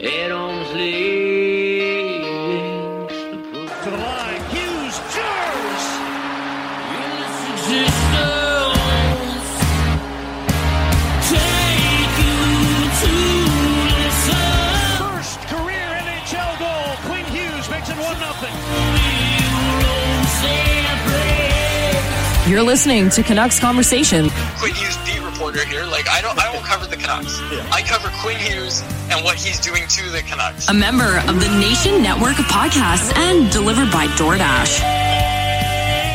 At arm's length. The puck To the line, Hughes, jars! existence. Take you to the. First career NHL goal. Quinn Hughes makes it 1 0. You're listening to Canucks Conversation. Quinn reporter here. Like I don't I won't cover the Canucks. I cover Quinn Hughes and what he's doing to the Canucks. a member of the Nation Network of Podcasts and delivered by DoorDash.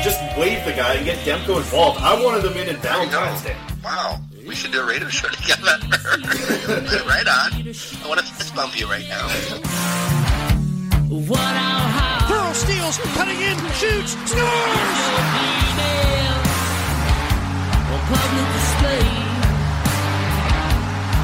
just wave the guy and get Demko involved. I wanted them in in Valentine's Day. Wow. We should do a radio show together. right on. I want to fist bump you right now. What our heart Pearl steals, cutting in, shoots, scores! public display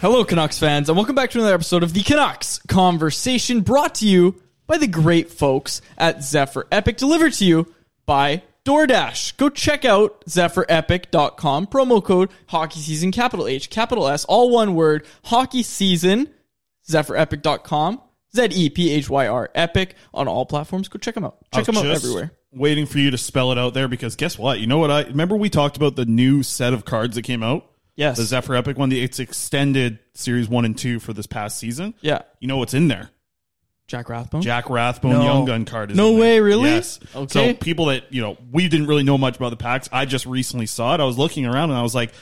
Hello, Canucks fans, and welcome back to another episode of the Canucks Conversation brought to you by the great folks at Zephyr Epic, delivered to you by DoorDash. Go check out zephyrepic.com, promo code hockey season, capital H, capital S, all one word, hockey season, zephyrepic.com, Z E P H Y R, epic on all platforms. Go check them out. Check them out just everywhere. Waiting for you to spell it out there because guess what? You know what I remember we talked about the new set of cards that came out? Yes. The Zephyr Epic one, the it's extended series one and two for this past season. Yeah. You know what's in there? Jack Rathbone? Jack Rathbone No. Young Gun card is No in there. way, really? Yes. Okay. So people that, you know, we didn't really know much about the packs. I just recently saw it. I was looking around and I was like,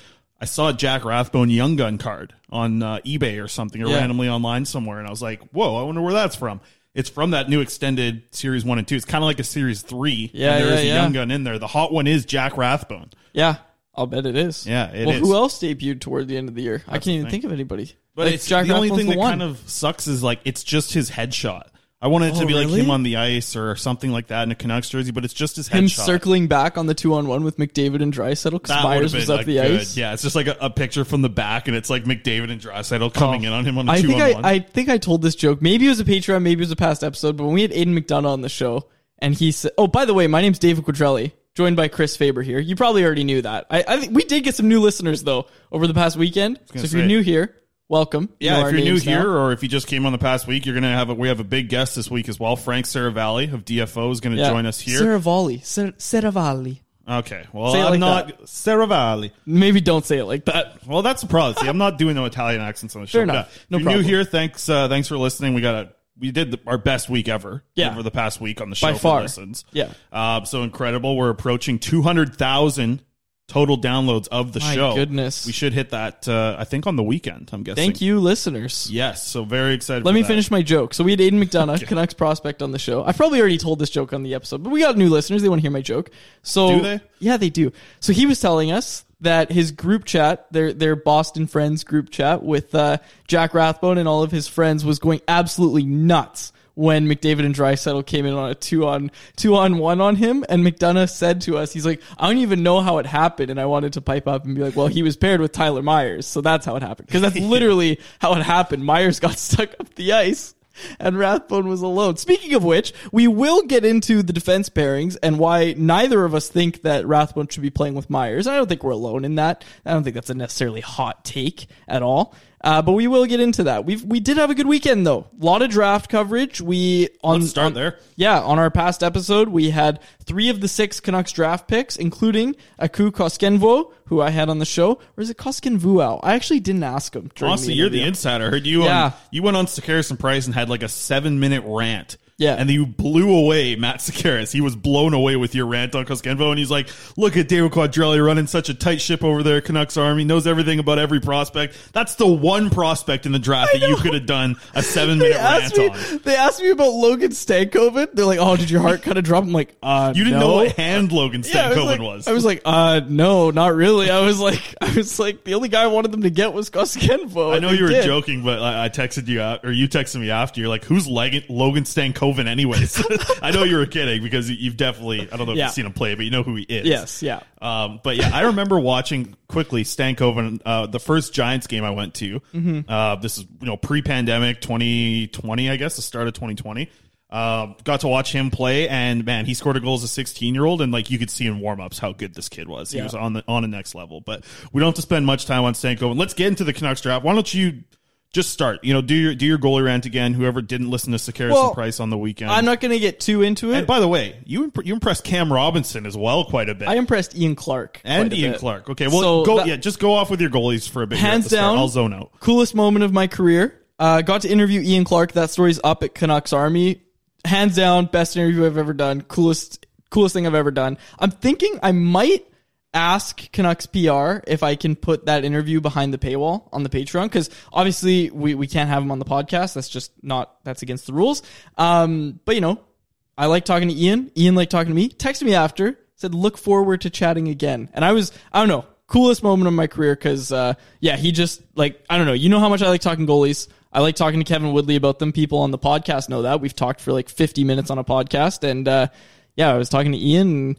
I saw a Jack Rathbone Young Gun card on uh, eBay or something or Yeah. randomly online somewhere. And I was like, whoa, I wonder where that's from. It's from that new extended series one and two. It's kind of like a series three. Yeah, and there is yeah, a yeah. Young Gun in there. The hot one is Jack Rathbone. Yeah, I'll bet it is. Yeah, it well, is. who else debuted toward the end of the year? I That's can't even thing. think of anybody. But Like, it's the only Rathbone's thing the that one. kind of sucks is like it's just his headshot. I wanted it to Oh, be like really? him on the ice or something like that in a Canucks jersey, but it's just his headshot. Him headshot. circling back on the two on one with McDavid and Draisaitl because That Myers was up the good- ice. Yeah, it's just like a, a picture from the back, and it's like McDavid and Draisaitl coming oh. in on him on a Oh. I two think on I. I think I told this joke. Maybe it was a Patreon, maybe it was a past episode. But when we had Aidan McDonough on the show, and he said, "Oh, by the way, my name's David Quadrelli, joined by Chris Faber here." You probably already knew that. I, I think we did get some new listeners though over the past weekend. So gonna if you're new here, welcome. You know yeah, if you're new names here, now. or if you just came on the past week, you're gonna have a, we have a big guest this week as well. Frank Seravalli of DFO is gonna Yeah. join us here. Seravalli, Sar- Seravalli. okay, well Say it I'm like not Seravalli. Maybe don't say it like that. Well, that's the problem. See, I'm not doing no Italian accents on the show. Fair enough. No if you're problem. new here, thanks uh, thanks for listening. We got a we did the, our best week ever. Yeah. over the past week on the show By for far. listens. Yeah. uh, so incredible. We're approaching 200,000 total downloads of the show. My show. goodness. we should hit that. Uh, I think on the weekend. I'm guessing. Thank you, listeners. Yes, so very excited. Let me that. finish my joke. So we had Aidan McDonough, Canucks prospect, on the show. I've probably already told this joke on the episode, but we got new listeners. They want to hear my joke. So Do they? Yeah, they do. So he was telling us that his group chat, their their Boston friends group chat with uh, Jack Rathbone and all of his friends, was going absolutely nuts when McDavid and Draisaitl came in on a two on two on one on him. And McDonough said to us, he's like, I don't even know how it happened. And I wanted to pipe up and be like, well, he was paired with Tyler Myers, so that's how it happened. Because that's literally how it happened. Myers got stuck up the ice and Rathbone was alone. Speaking of which, we will get into the defense pairings and why neither of us think that Rathbone should be playing with Myers. I don't think we're alone in that. I don't think that's a necessarily hot take at all. Uh, but we will get into that. We we did have a good weekend though. A lot of draft coverage. We on Let's start on- there. Yeah, on our past episode, we had three of the six Canucks draft picks, including Aku Koskenvuo, who I had on the show, or is it Koskenvuau? I actually didn't ask him. Honestly, you're the insider. I heard you. Yeah. On, you went on Sekeres and Price and had like a seven minute rant. Yeah. and you blew away Matt Sekeres. He was blown away with your rant on Koskenvuo, and he's like, "Look at David Quadrelli running such a tight ship over there, Canucks Army. Knows everything about every prospect. That's the one prospect in the draft that you could have done a seven minute rant me, on. they asked me about Logan Stankoven. They're like, "Oh, did your heart kind of drop?" I'm like, "Uh, You didn't no. know what hand Logan Yeah, I was Stankoven like, was. I was like, "Uh, no, not really." I was like, I was like, the only guy I wanted them to get was Koskenvuo. I know you were did. joking, but I, I texted you out, or you texted me after. You're like, "Who's Logan Stankoven, anyways?" I know you were kidding because you've definitely, I don't know if Yeah. you've seen him play, but you know who he is. Yes, yeah. Um, but yeah, I remember watching quickly Stankoven, uh, the first Giants game I went to. Mm-hmm. Uh, this is you know pre-pandemic, 2020, I guess, the start of 2020. Uh, got to watch him play, and man, he scored a goal as a 16 year old, and like you could see in warm ups how good this kid was. He Yeah. was on the on the next level. But we don't have to spend much time on Stankoven. Let's get into the Canucks draft. Why don't you? Just start, you know, do your do your goalie rant again. Whoever didn't listen to Sekeres Well, and Price on the weekend. I'm not going to get too into it. and by the way, you imp- you impressed Cam Robinson as well quite a bit. I impressed Ian Clark and Ian bit. Clark. Okay, well, So go that- yeah, just go off with your goalies for a bit. hands down. I'll zone out. Coolest moment of my career. Uh, got to interview Ian Clark. That story's up at Canucks Army. Hands down, best interview I've ever done. Coolest, coolest thing I've ever done. I'm thinking I might ask Canucks PR if I can put that interview behind the paywall on the Patreon because obviously we, we can't have him on the podcast. That's just not that's against the rules. Um, but you know, I like talking to Ian. Ian liked talking to me. Texted me after, said look forward to chatting again. And I was I don't know coolest moment of my career because uh, yeah he just like I don't know you know how much I like talking goalies. I like talking to Kevin Woodley about them. People on the podcast know that we've talked for like 50 minutes on a podcast, and uh, yeah, I was talking to Ian. And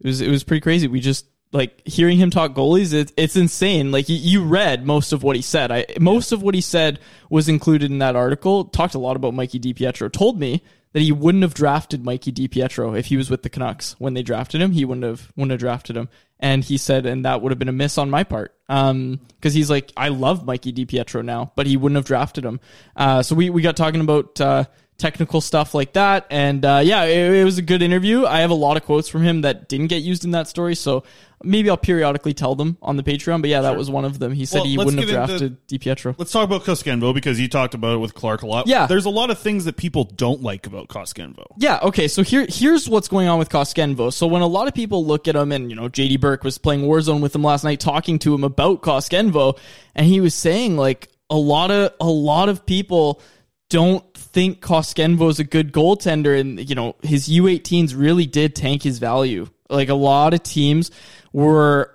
it was it was pretty crazy. We just like hearing him talk goalies. It, it's insane. Like you, read most of what he said. I most of what he said was included in that article. Talked a lot about Mikey DiPietro. Told me that he wouldn't have drafted Mikey DiPietro if he was with the Canucks when they drafted him. He wouldn't have wouldn't have drafted him. And he said, and that would have been a miss on my part. Um, cause he's like, I love Mikey DiPietro now, but he wouldn't have drafted him. Uh, so we, we got talking about, uh, technical stuff like that. And, uh, yeah, it, it was a good interview. I have a lot of quotes from him that didn't get used in that story. So maybe I'll periodically tell them on the Patreon. But yeah, that was one of them. He said Well, he wouldn't have get into- drafted DiPietro. Let's talk about Koskenvuo because you talked about it with Clark a lot. Yeah. there's a lot of things that people don't like about Koskenvuo. Yeah, okay, so here here's what's going on with Koskenvuo. So when a lot of people look at him and you know, JD Burke was playing Warzone with him last night talking to him about Koskenvuo and he was saying like a lot of a lot of people don't think Koskenvuo is a good goaltender and you know, his U18s really did tank his value. Like a lot of teams were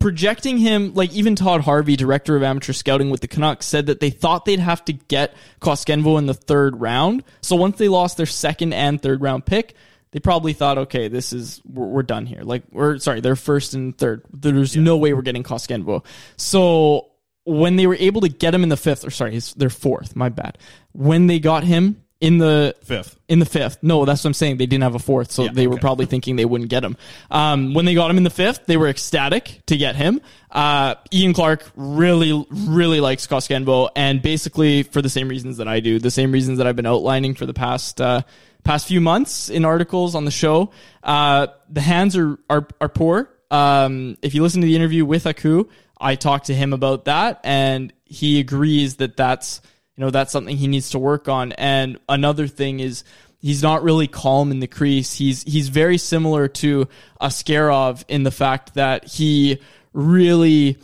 projecting him like even Todd Harvey, director of amateur scouting with the Canucks, said that they thought they'd have to get Koskenvuo in the third round. So once they lost their second and third round pick, they probably thought, okay, this is we're, we're done here. Like we're sorry, they're first and third. There's no way we're getting Koskenvuo. So when they were able to get him in the fifth, or sorry, his, they're fourth. My bad. When they got him in the Fifth. in the fifth. No, that's what I'm saying. They didn't have a fourth, so they were probably thinking they wouldn't get him. Um, when they got him in the fifth, they were ecstatic to get him. Uh, Ian Clark really, really likes Koskenvuo, and basically for the same reasons that I do, the same reasons that I've been outlining for the past uh, past few months in articles on the show. Uh, the hands are are, are poor. Um, if you listen to the interview with Aku, I talked to him about that, and he agrees that that's you know that's something he needs to work on. And another thing is he's not really calm in the crease. He's he's very similar to Askarov in the fact that he really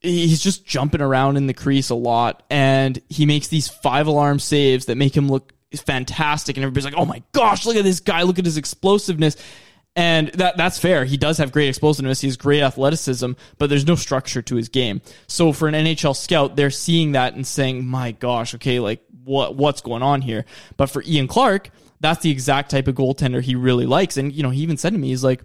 he's just jumping around in the crease a lot and he makes these five alarm saves that make him look fantastic and everybody's like oh my gosh look at this guy look at his explosiveness and that that's fair he does have great explosiveness he has great athleticism but there's no structure to his game so for an NHL scout they're seeing that and saying my gosh okay like what what's going on here but for Ian Clark that's the exact type of goaltender he really likes and you know he even said to me he's like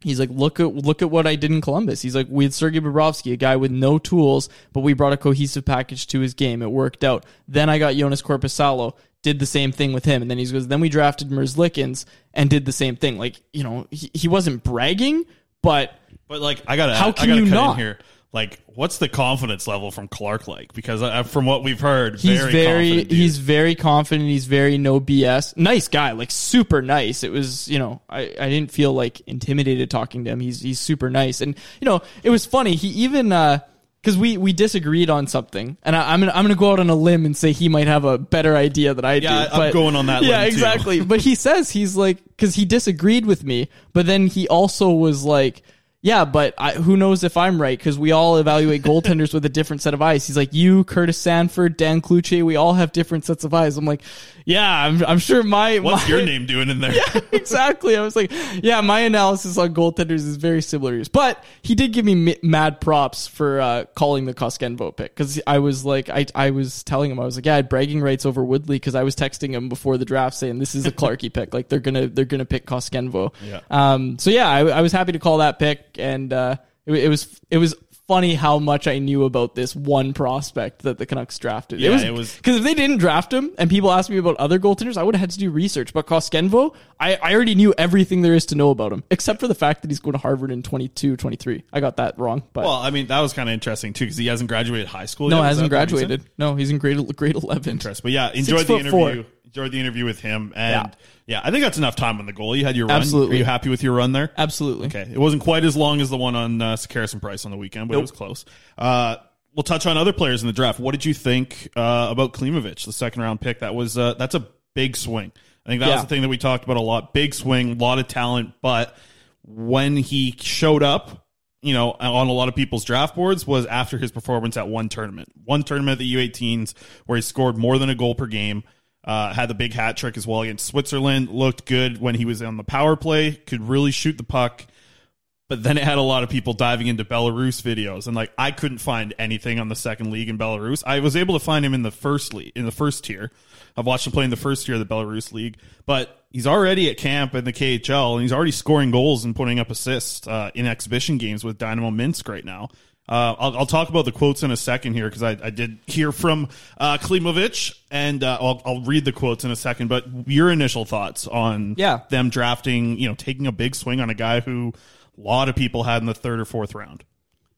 He's like, look at look at what I did in Columbus. He's like, we had Sergei Bobrovsky, a guy with no tools, but we brought a cohesive package to his game. It worked out. Then I got Joonas Korpisalo, did the same thing with him, and then he goes, then we drafted Merzlikins and did the same thing. Like, you know, he, he wasn't bragging, but But like, I gotta, How I can gotta you cut not? in here. Like, what's the confidence level from Clark like? Because uh, from what we've heard, he's very, very, confident he's very confident. He's very no BS. Nice guy, like super nice. It was, you know, I, I didn't feel like intimidated talking to him. He's he's super nice, and you know, it was funny. He even because we we disagreed on something, and I, I'm gonna I'm gonna go out on a limb and say he might have a better idea than I Yeah, do. I'm but- going on that Yeah, exactly. but he says he's like because he disagreed with me, but then he also was like. Yeah, but I, who knows if I'm right? Because we all evaluate goaltenders with a different set of eyes. He's like, you, Curtis Sanford, Dan Cloutier, we all have different sets of eyes. I'm like, yeah, I'm, I'm sure my What's my- your name doing in there? Yeah, exactly. I was like, yeah, my analysis on goaltenders is very similar to yours. But he did give me mad props for uh, calling the Koskenvuo pick because I was like, I, I was telling him, I was like, yeah, I had bragging rights over Woodley because I was texting him before the draft saying this is a Clarky pick. Like they're gonna they're gonna pick Koskenvuo. Yeah. Um. So yeah, I, I was happy to call that pick, and uh, it, it was it was. Funny how much I knew about this one prospect that the Canucks drafted. Yeah, it was because if they didn't draft him and people asked me about other goaltenders, I would have had to do research. But Koskenvuo, I, I already knew everything there is to know about him, except for the fact that he's going to Harvard in 22, 23. I got that wrong. But Well, I mean, that was kind of interesting too because he hasn't graduated high school. no, yet. Hasn't that the reason? graduated. No, he's in grade grade 11. Interesting. But yeah, enjoyed Six the interview. four. Enjoyed the interview with him, and Yeah. yeah. I think that's enough time on the goal. You had your run. Absolutely. Are you happy with your run there? Absolutely. Okay, it wasn't quite as long as the one on uh, Sekeres and Price on the weekend, but it was close. Uh, we'll touch on other players in the draft. What did you think uh, about Klimovich, the second round pick? That was uh, that's a big swing. I think that was the thing that we talked about a lot. Big swing, a lot of talent, but when he showed up, you know, on a lot of people's draft boards was after his performance at one tournament, one tournament at the U18s where he scored more than a goal per game. Uh, had the big hat trick as well against Switzerland. Looked good when he was on the power play. Could really shoot the puck. But then it had a lot of people diving into Belarus videos, and like I couldn't find anything on the second league in Belarus. I was able to find him in the first league, in the first tier. I've watched him play in the first tier of the Belarus league, but he's already at camp in the KHL, and he's already scoring goals and putting up assists uh, in exhibition games with Dynamo Minsk right now. Uh, I'll, I'll talk about the quotes in a second here because I, I did hear from uh, Klimovich, and uh, I'll, I'll read the quotes in a second. But your initial thoughts on Yeah. them drafting, you know, taking a big swing on a guy who a lot of people had in the third or fourth round.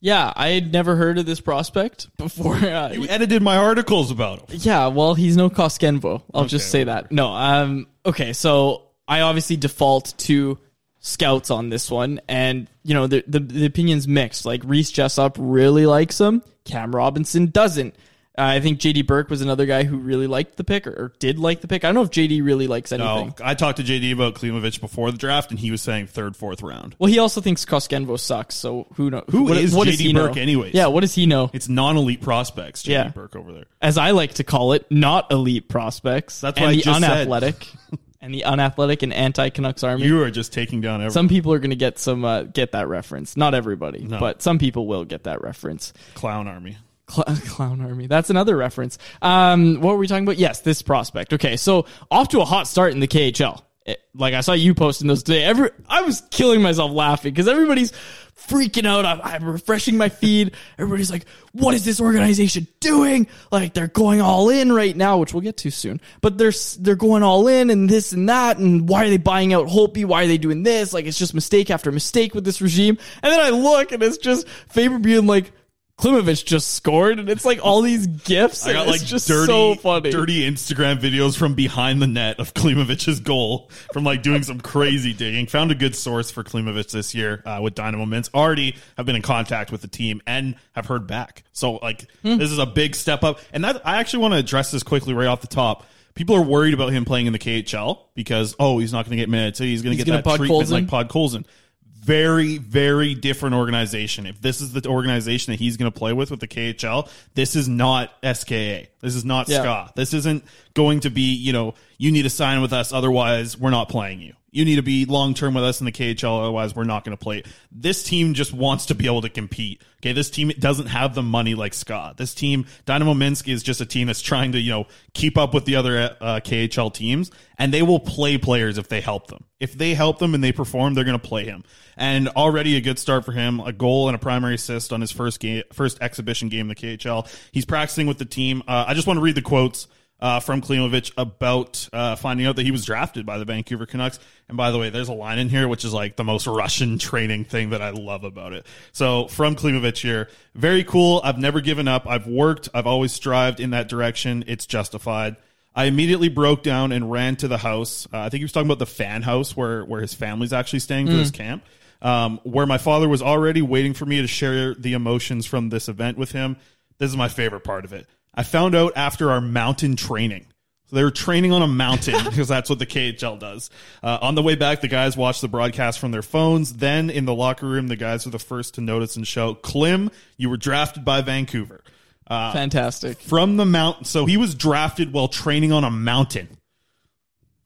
Yeah, I had never heard of this prospect before. Uh, You edited my articles about him. Yeah, well, he's no Koskenvuo. I'll just Okay, say that. No, um, okay, so I obviously default to scouts on this one, and you know the the, the opinions mixed. Like Reese Jessup really likes him, Cam Robinson doesn't. Uh, I think JD Burke was another guy who really liked the pick or, or did like the pick. I don't know if JD really likes anything. No, I talked to JD about Klimovich before the draft, and he was saying third, fourth round. Well, he also thinks Koskenvuo sucks. So who knows? Who what, is what JD know? Burke anyways? Yeah, what does he know? It's non-elite prospects, JD Yeah. Burke over there. As I like to call it, not elite prospects. That's what I just said. and the unathletic and anti Canucks army. You are just taking down everyone. some people are going to get some uh, get that reference. Not everybody, No. but some people will get that reference. clown army. Cl- Clown Army. That's another reference. Um, what were we talking about? Yes, this prospect. Okay, so off to a hot start in the KHL. It- like I saw you posting those today. Every I was killing myself laughing because everybody's freaking out. I'm, I'm refreshing my feed. Everybody's like, "What is this organization doing?" Like they're going all in right now, which we'll get to soon. But they're they're going all in and this and that. And why are they buying out Holtby? Why are they doing this? Like it's just mistake after mistake with this regime. And then I look and it's just Faber being like. Klimovich just scored, and it's like all these gifts. I got like just dirty, so funny. dirty Instagram videos from behind the net of Klimovich's goal from like doing some crazy digging. Found a good source for Klimovich this year uh, with Dynamo Minsk. Already have been in contact with the team and have heard back. So like Hmm. this is a big step up. And that I actually want to address this quickly right off the top. People are worried about him playing in the KHL because oh he's not going to get minutes. He's going to get that treatment Colson. like Podkolzin very, very different organization. If this is the organization that he's going to play with with the KHL, this is not SKA. This is not Yeah. SCA. This isn't going to be, you know, you need to sign with us, otherwise we're not playing you. You need to be long term with us in the KHL, otherwise we're not going to play. This team just wants to be able to compete. Okay, this team doesn't have the money like Scott. This team, Dynamo Minsk, is just a team that's trying to, you know, keep up with the other uh, KHL teams, and they will play players if they help them. If they help them and they perform, they're going to play him. And already a good start for him, a goal and a primary assist on his first game, first exhibition game in the KHL. He's practicing with the team. Uh, I just want to read the quotes uh, from Klimovich about uh, finding out that he was drafted by the Vancouver Canucks. And by the way, there's a line in here which is like the most Russian training thing that I love about it. So from Klimovich here, very cool. I've never given up. I've worked. I've always strived in that direction. It's justified. I immediately broke down and ran to the house. Uh, I think he was talking about the fan house where where his family's actually staying for this camp. Um, where my father was already waiting for me to share the emotions from this event with him. This is my favorite part of it. I found out after our mountain training. So they were training on a mountain because that's what the KHL does. Uh, on the way back, the guys watched the broadcast from their phones. Then in the locker room, the guys were the first to notice and shout, Klim, you were drafted by Vancouver. Uh, Fantastic. from the mountain. So he was drafted while training on a mountain.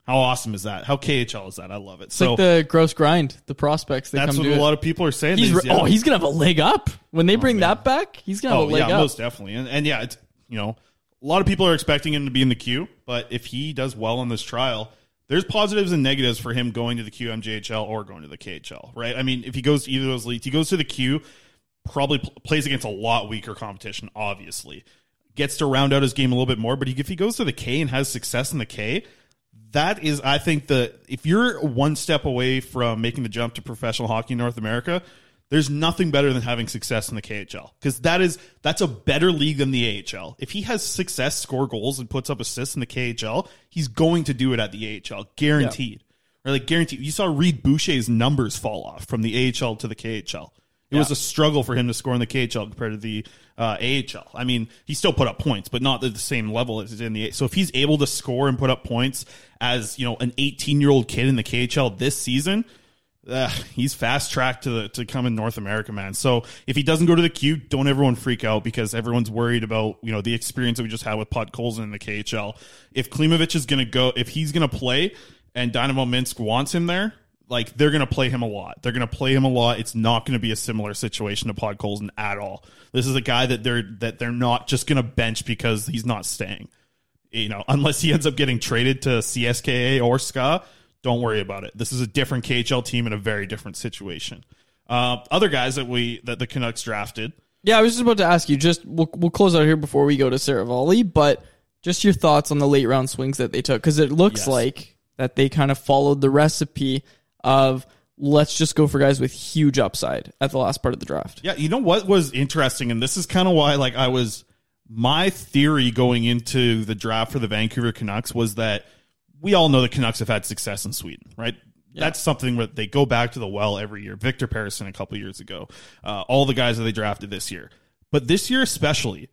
How awesome is that? How KHL is that? I love it. It's so like the gross grind, the prospects they that's come what a it. lot of people are saying. He's these- re- oh, he's gonna have a leg up when they bring man. that back. He's gonna have oh a leg yeah, up. most definitely. And, and yeah, it's you know a lot of people are expecting him to be in the Q, but if he does well on this trial, there's positives and negatives for him going to the QMJHL or going to the KHL, right? I mean, if he goes to either of those leagues, he goes to the Q, probably pl- plays against a lot weaker competition, obviously. Gets to round out his game a little bit more, but if he goes to the K and has success in the K, that is, I think, the if you're one step away from making the jump to professional hockey in North America, there's nothing better than having success in the KHL because that is that's a better league than the AHL. If he has success, score goals, and puts up assists in the KHL, he's going to do it at the AHL, guaranteed. Or like guaranteed. You saw Reid Boucher's numbers fall off from the AHL to the KHL. It was a struggle for him to score in the KHL compared to the uh, AHL. I mean, he still put up points, but not at the same level as in the. AHL. So if he's able to score and put up points as you know an 18 year old kid in the KHL this season, he's fast tracked to the, to come in North America, man. So if he doesn't go to the Q, don't everyone freak out because everyone's worried about you know the experience that we just had with Podkolzin in the KHL. If Klimovich is to go, if he's to play, and Dynamo Minsk wants him there, like they're going to play him a lot. They're going to play him a lot. It's not going to be a similar situation to Podkolzin at all. This is a guy that they're that they're not just going to bench because he's not staying. You know, unless he ends up getting traded to CSKA or SCA, don't worry about it. This is a different KHL team in a very different situation. Uh, other guys that we that the Canucks drafted. Yeah, I was just about to ask you. Just we'll we'll close out here before we go to Seravalli, but just your thoughts on the late round swings that they took because it looks Yes. like that they kind of followed the recipe of let's just go for guys with huge upside at the last part of the draft. Yeah, you know what was interesting, and this is kind of why like I was my theory going into the draft for the Vancouver Canucks was that we all know the Canucks have had success in Sweden, right? That's something where they go back to the well every year. Victor Persson a couple years ago, uh, all the guys that they drafted this year, but this year especially,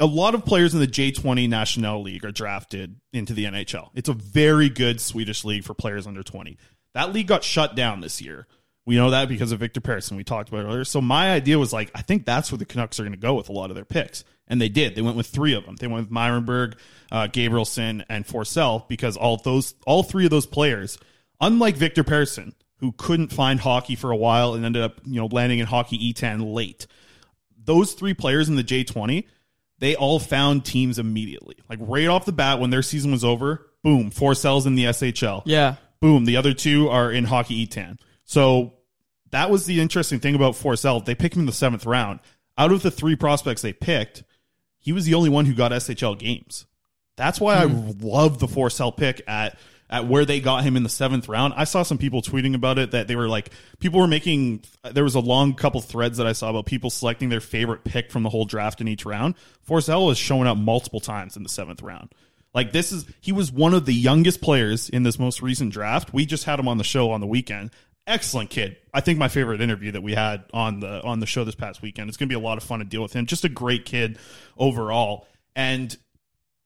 a lot of players in the J20 National League are drafted into the NHL. It's a very good Swedish league for players under 20. That league got shut down this year We know that because of Victor Persson. We talked about earlier. So my idea was like, I think that's where the Canucks are going to go with a lot of their picks. And they did. They went with three of them. They went with Myrenberg, uh, Gabrielson, and Forsell because all those, all three of those players, unlike Victor Persson, who couldn't find hockey for a while and ended up, you know, landing in HockeyEttan late. Those three players in the J20, they all found teams immediately. Like right off the bat when their season was over, boom, Forsell's in the SHL Yeah. boom, the other two are in HockeyEttan. So that was the interesting thing about Forsell. They picked him in the seventh round. Out of the three prospects they picked, he was the only one who got SHL games. That's why I hmm. love the Forsell pick at at where they got him in the seventh round. I saw some people tweeting about it that they were like people were making there was a long couple threads that I saw about people selecting their favorite pick from the whole draft in each round. Forsell was showing up multiple times in the seventh round. Like this is he was one of the youngest players in this most recent draft. We just had him on the show on the weekend. Excellent kid. I think my favorite interview that we had on the on the show this past weekend. It's going to be a lot of fun to deal with him. Just a great kid overall. And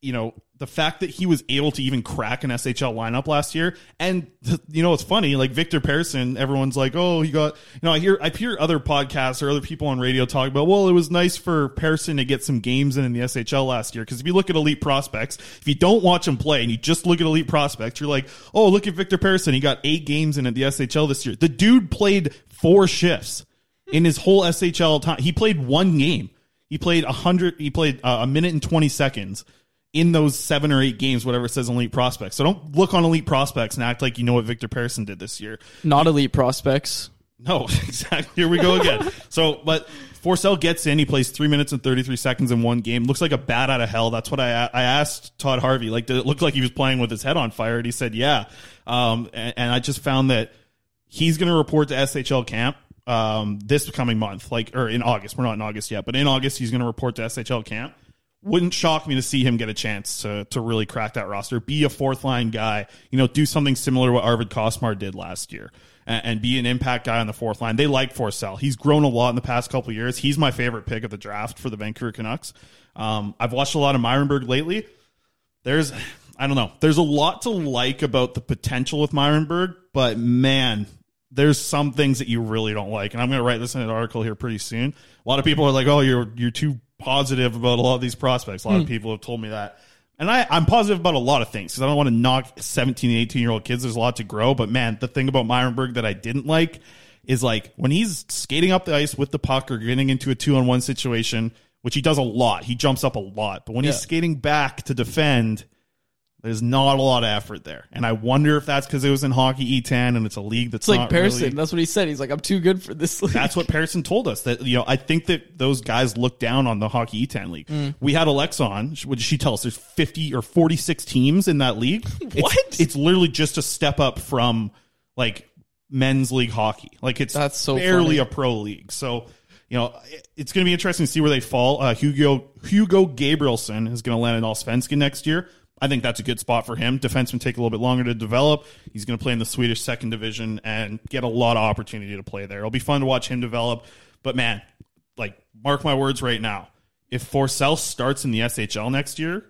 you know, the fact that he was able to even crack an SHL lineup last year, and you know, it's funny. Like Victor Persson, everyone's like, "Oh, he got." You know, I hear I hear other podcasts or other people on radio talk about, "Well, it was nice for Persson to get some games in in the SHL last year." Because if you look at elite prospects, if you don't watch him play and you just look at elite prospects, you're like, "Oh, look at Victor Persson. He got eight games in at the SHL this year." The dude played four shifts in his whole SHL time. He played one game. He played a hundred. He played uh, a minute and twenty seconds in those seven or eight games, whatever it says Elite Prospects. So don't look on Elite Prospects and act like you know what Victor Persson did this year. Not elite prospects. No, exactly. Here we go again. so, but Forsell gets in. He plays three minutes and 33 seconds in one game. Looks like a bat out of hell. That's what I, I asked Todd Harvey. Like, did it look like he was playing with his head on fire? And he said, yeah. Um, and, and I just found that he's going to report to SHL camp um, this coming month, like, or in August. We're not in August yet, but in August, he's going to report to SHL camp wouldn't shock me to see him get a chance to to really crack that roster, be a fourth line guy, you know, do something similar to what Arvid Costmar did last year, and, and be an impact guy on the fourth line. They like Forsell. He's grown a lot in the past couple years. He's my favorite pick of the draft for the Vancouver Canucks. Um, I've watched a lot of Myrenberg lately. There's, I don't know, there's a lot to like about the potential with Myrenberg, but man, there's some things that you really don't like, and I'm going to write this in an article here pretty soon. A lot of people are like, "Oh, you're you're too positive about a lot of these prospects." A lot of hmm. people have told me that, and I, I'm positive about a lot of things because I don't want to knock 17 and 18 year old kids. There's a lot to grow, but man, the thing about Myrenberg that I didn't like is like when he's skating up the ice with the puck or getting into a two on one situation, which he does a lot. He jumps up a lot, but when he's skating back to defend. There's not a lot of effort there, and I wonder if that's because it was in HockeyEttan and it's a league that's It's like Persson. really- That's what he said. He's like, I'm too good for this league. that's what Persson told us. That you know, I think that those guys look down on the HockeyEttan league. Mm. We had Alexa on. What did she tell us? There's 50 or 46 teams in that league. It's, What? It's literally just a step up from like men's league hockey. Like it's That's so barely funny. a pro league. So. You know, it- it's going to be interesting to see where they fall. Uh, Hugo Hugo Gabrielson is going to land in Allsvenskan next year. I think that's a good spot for him. Defensemen take a little bit longer to develop. He's going to play in the Swedish second division and get a lot of opportunity to play there. It'll be fun to watch him develop. But man, like mark my words right now, if Forsell starts in the SHL next year,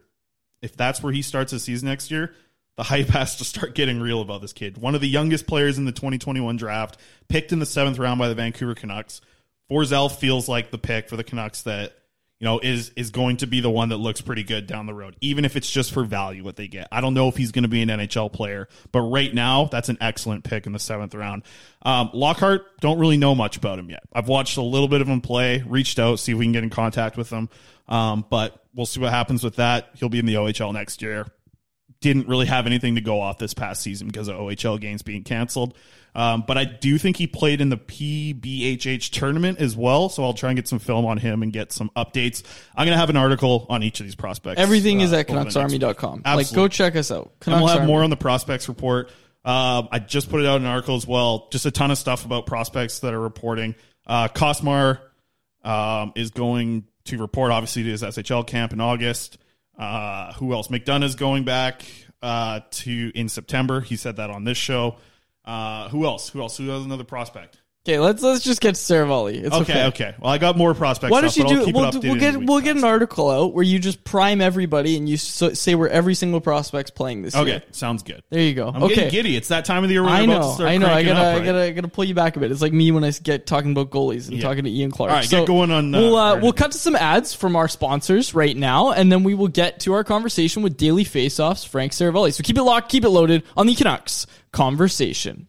if that's where he starts his season next year, the hype has to start getting real about this kid. One of the youngest players in the 2021 draft, picked in the seventh round by the Vancouver Canucks. Forsell feels like the pick for the Canucks that you know is is going to be the one that looks pretty good down the road, even if it's just for value what they get. I don't know if he's going to be an NHL player, but right now that's an excellent pick in the seventh round. Um, Lockhart don't really know much about him yet. I've watched a little bit of him play, reached out, see if we can get in contact with him, um, but we'll see what happens with that. He'll be in the OHL next year didn't really have anything to go off this past season because of OHL games being canceled. Um, but I do think he played in the PBHH tournament as well. So I'll try and get some film on him and get some updates. I'm going to have an article on each of these prospects. Everything is uh, at next week. CanucksArmy.com. Like, go check us out. And we'll have Canucks more on the prospects report. Um, I just put it out in an article as well. Just a ton of stuff about prospects that are reporting. Uh, Costmar um, is going to report, obviously, to his SHL camp in August. Uh, who else? McDonough is going back uh, to in September. He said that on this show. Uh, who else? Who else? Who has another prospect? Okay, let's let's just get to. It's Okay, okay. okay. Well, I got more prospects. Why don't stuff, you do? We'll, do- we'll get we'll get an article out where you just prime everybody and you so, say where every single prospect's playing this Okay, year. sounds good. There you go. I'm okay. getting giddy. It's that time of the year I know, I know. I gotta, up, I gotta, I gotta pull you back a bit. It's like me when I get talking about goalies and Yeah. talking to Ian Clark. All right, get going on, uh, we'll uh, we'll cut to some ads from our sponsors right now, and then we will get to our conversation with Daily Faceoffs Frank Seravalli. So keep it locked, keep it loaded on the Canucks conversation.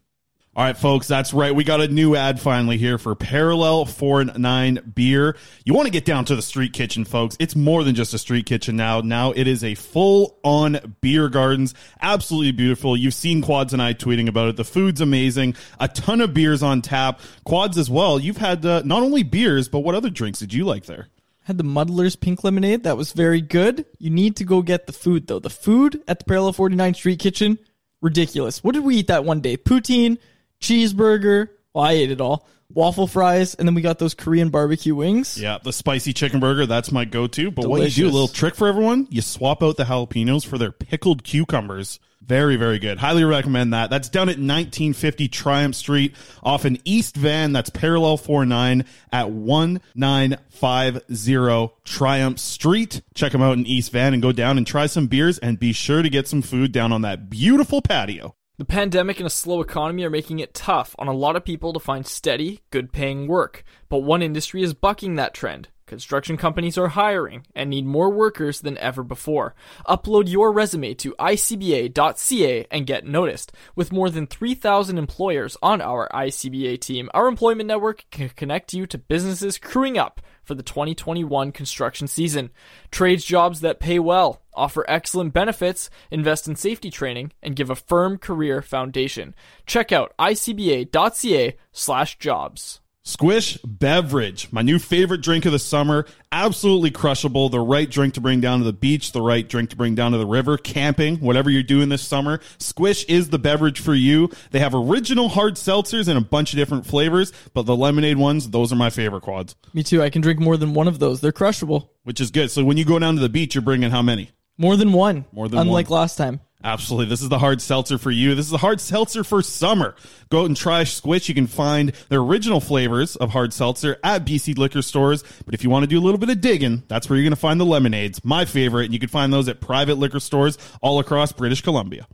All right, folks, that's right. We got a new ad finally here for Parallel 4-9 Beer. You want to get down to the street kitchen, folks. It's more than just a street kitchen now. Now it is a full-on beer gardens. Absolutely beautiful. You've seen Quads and I tweeting about it. The food's amazing. A ton of beers on tap. Quads as well. You've had uh, not only beers, but what other drinks did you like there? Had the Muddler's pink lemonade. That was very good. You need to go get the food though. The food at the Parallel 49 Street Kitchen, ridiculous. What did we eat that one day? Poutine, cheeseburger. Well, I ate it all. Waffle fries, and then we got those Korean barbecue wings. Yeah, the spicy chicken burger, that's my go-to. But what you do, a little trick for everyone, you swap out the jalapenos for their pickled cucumbers. Very, very good. Highly recommend that. That's down at 1950 Triumph Street off in East Van. That's parallel 49 at 1950 Triumph Street. Check them out in East Van and go down and try some beers and be sure to get some food down on that beautiful patio. The pandemic and a slow economy are making it tough on a lot of people to find steady, good paying work. But one industry is bucking that trend. Construction companies are hiring and need more workers than ever before. Upload your resume to icba.ca and get noticed. With more than 3,000 employers on our ICBA team, our employment network can connect you to businesses crewing up for the 2021 construction season. Trades jobs that pay well, offer excellent benefits, invest in safety training, and give a firm career foundation. Check out icba.ca slash jobs. Squish Beverage, my new favorite drink of the summer. Absolutely crushable. The right drink to bring down to the beach, the right drink to bring down to the river, camping, whatever you're doing this summer. Squish is the beverage for you. They have original hard seltzers and a bunch of different flavors, but the lemonade ones, those are my favorite quads, Me too. I can drink more than one of those. They're crushable. which is good. So when you go down to the beach, you're bringing how many? More than one. More than Unlike one. last time. Absolutely. This is the hard seltzer for you. This is the hard seltzer for summer. Go out and try Squish. You can find their original flavors of hard seltzer at BC liquor stores. But if you want to do a little bit of digging, that's where you're going to find the lemonades, my favorite. And you can find those at private liquor stores all across British Columbia.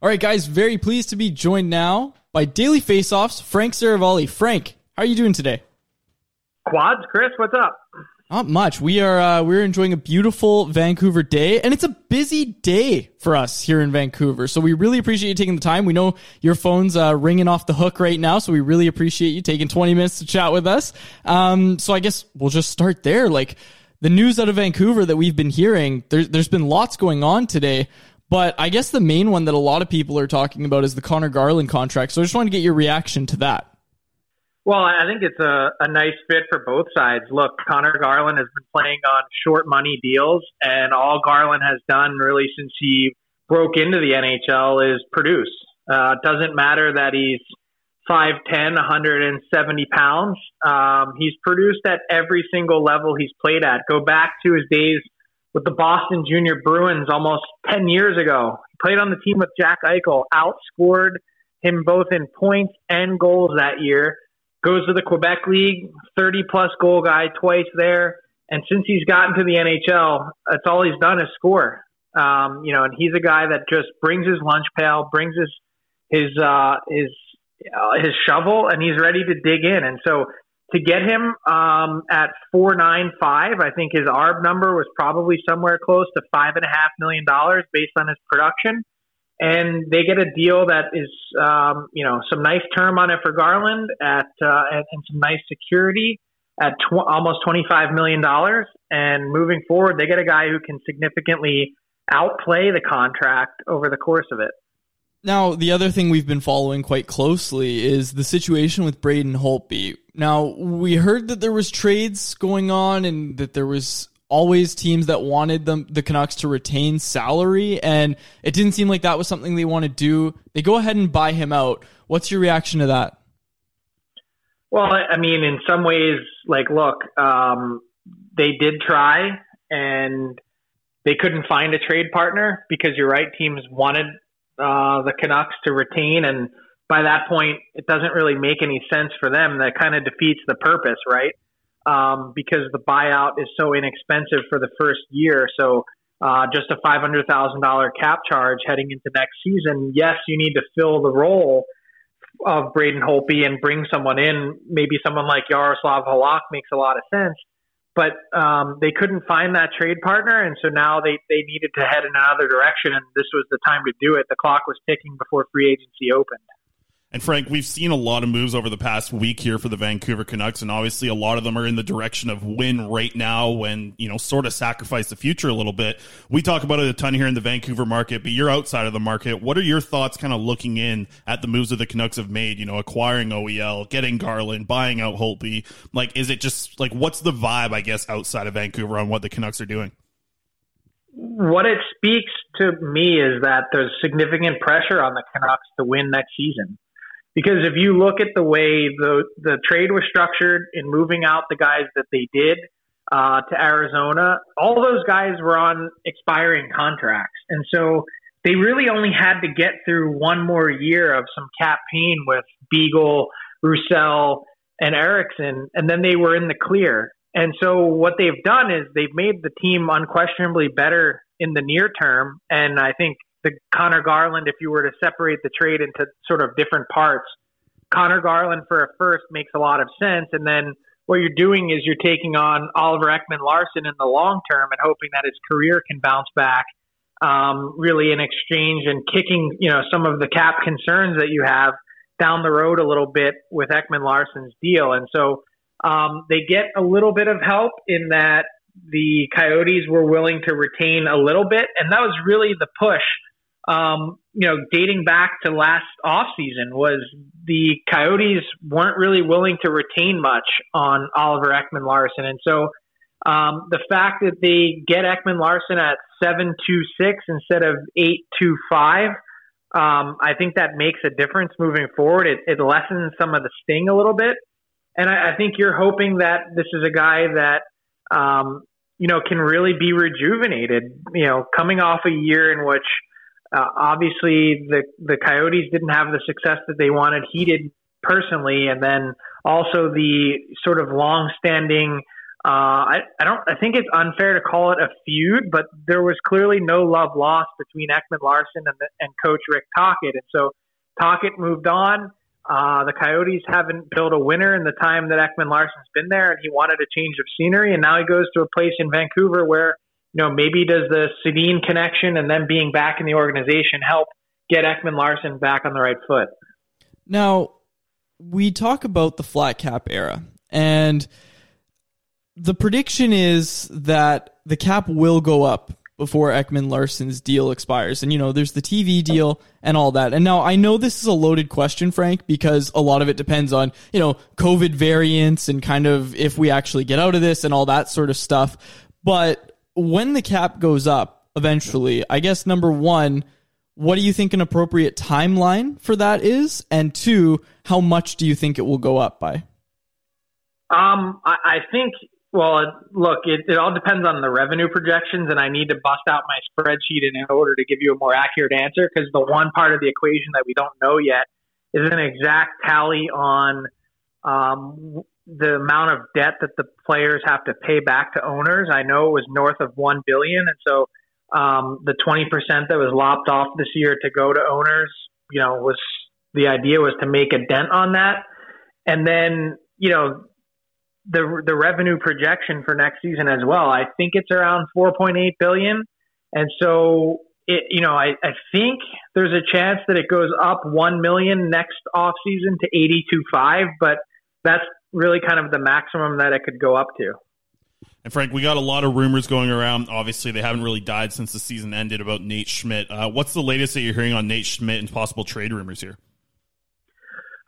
All right, guys, very pleased to be joined now by Daily Faceoffs, Frank Seravalli. Frank, how are you doing today? Quads, Chris, what's up? Not much. We are uh, we're enjoying a beautiful Vancouver day, and it's a busy day for us here in Vancouver. So we really appreciate you taking the time. We know your phone's uh, ringing off the hook right now, so we really appreciate you taking 20 minutes to chat with us. Um, so I guess we'll just start there. Like the news out of Vancouver that we've been hearing, there's there's been lots going on today. But I guess the main one that a lot of people are talking about is the Conor Garland contract. So I just wanted to get your reaction to that. Well, I think it's a, a nice fit for both sides. Look, Conor Garland has been playing on short money deals, and all Garland has done really since he broke into the NHL is produce. Uh, doesn't matter that he's 5'10, 170 pounds. Um, he's produced at every single level he's played at. Go back to his days with the Boston Junior Bruins almost 10 years ago. He played on the team with Jack Eichel, outscored him both in points and goals that year. Goes to the Quebec League, 30 plus goal guy twice there. And since he's gotten to the NHL, that's all he's done is score. Um, you know, and he's a guy that just brings his lunch pail, brings his his uh, his uh, his shovel, and he's ready to dig in. And so to get him um, at four nine five, I think his ARB number was probably somewhere close to five and a half million dollars based on his production. And they get a deal that is, um, you know, some nice term on it for Garland at uh, and, and some nice security at tw- almost twenty five million dollars. And moving forward, they get a guy who can significantly outplay the contract over the course of it. Now, the other thing we've been following quite closely is the situation with Braden Holtby. Now, we heard that there was trades going on and that there was always teams that wanted them the Canucks to retain salary and it didn't seem like that was something they want to do. They go ahead and buy him out. What's your reaction to that? Well, I mean, in some ways, like, look, um, they did try and they couldn't find a trade partner because you're right, teams wanted uh, the Canucks to retain and by that point, it doesn't really make any sense for them. That kind of defeats the purpose, right? Um, because the buyout is so inexpensive for the first year. So uh, just a five hundred thousand dollar cap charge heading into next season. Yes, you need to fill the role of Braden Holtby and bring someone in. Maybe someone like Yaroslav Halak makes a lot of sense but um, they couldn't find that trade partner, and so now they they needed to head in another direction, and this was the time to do it. The clock was ticking before free agency opened. And Frank, we've seen a lot of moves over the past week here for the Vancouver Canucks, and obviously a lot of them are in the direction of win right now when, you know, sort of sacrifice the future a little bit. We talk about it a ton here in the Vancouver market, but you're outside of the market. What are your thoughts kind of looking in at the moves that the Canucks have made, you know, acquiring OEL, getting Garland, buying out Holtby? Like, is it just like, what's the vibe, I guess, outside of Vancouver on what the Canucks are doing? What it speaks to me is that there's significant pressure on the Canucks to win next season. Because if you look at the way the the trade was structured in moving out the guys that they did uh, to Arizona, all those guys were on expiring contracts, and so they really only had to get through one more year of some cap pain with Beagle, Roussel, and Eriksson, and then they were in the clear. And so what they've done is they've made the team unquestionably better in the near term, and I think the Conor Garland, if you were to separate the trade into sort of different parts, Conor Garland for a first makes a lot of sense. And then what you're doing is you're taking on Oliver Ekman Larsson in the long term and hoping that his career can bounce back. Um, really, in exchange and kicking, you know, some of the cap concerns that you have down the road a little bit with Ekman Larsson's deal. And so um, they get a little bit of help in that the Coyotes were willing to retain a little bit, and that was really the push um, you know, dating back to last offseason was the Coyotes weren't really willing to retain much on Oliver Ekman Larsson. And so um, the fact that they get Ekman Larsson at 726 instead of 825, um, I think that makes a difference moving forward. It, it lessens some of the sting a little bit. And I, I think you're hoping that this is a guy that, um, you know, can really be rejuvenated, you know, coming off a year in which – uh, obviously, the the Coyotes didn't have the success that they wanted. He did personally, and then also the sort of long-standing. Uh, I, I don't. I think it's unfair to call it a feud, but there was clearly no love lost between Ekman Larsson and, the, and Coach Rick Tocchet, and so Tocchet moved on. Uh, the Coyotes haven't built a winner in the time that Ekman Larsson's been there, and he wanted a change of scenery. And now he goes to a place in Vancouver where you know, maybe does the Sedin connection and then being back in the organization help get Ekman Larsson back on the right foot? Now, we talk about the flat cap era, and the prediction is that the cap will go up before Ekman Larsson's deal expires. And, you know, there's the TV deal and all that. And now I know this is a loaded question, Frank, because a lot of it depends on, you know, COVID variants and kind of if we actually get out of this and all that sort of stuff. But when the cap goes up eventually, I guess number one, what do you think an appropriate timeline for that is? And two, how much do you think it will go up by? Um, I, I think, well, look, it, it all depends on the revenue projections, and I need to bust out my spreadsheet in order to give you a more accurate answer because the one part of the equation that we don't know yet is an exact tally on um, the amount of debt that the players have to pay back to owners. I know it was north of one billion, and so um, the twenty percent that was lopped off this year to go to owners, you know, was the idea was to make a dent on that, and then you know the the revenue projection for next season as well. I think it's around four point eight billion, and so. It, you know, I, I think there's a chance that it goes up one million next off season to eighty two five, but that's really kind of the maximum that it could go up to. And Frank, we got a lot of rumors going around. Obviously, they haven't really died since the season ended about Nate Schmidt. Uh, what's the latest that you're hearing on Nate Schmidt and possible trade rumors here?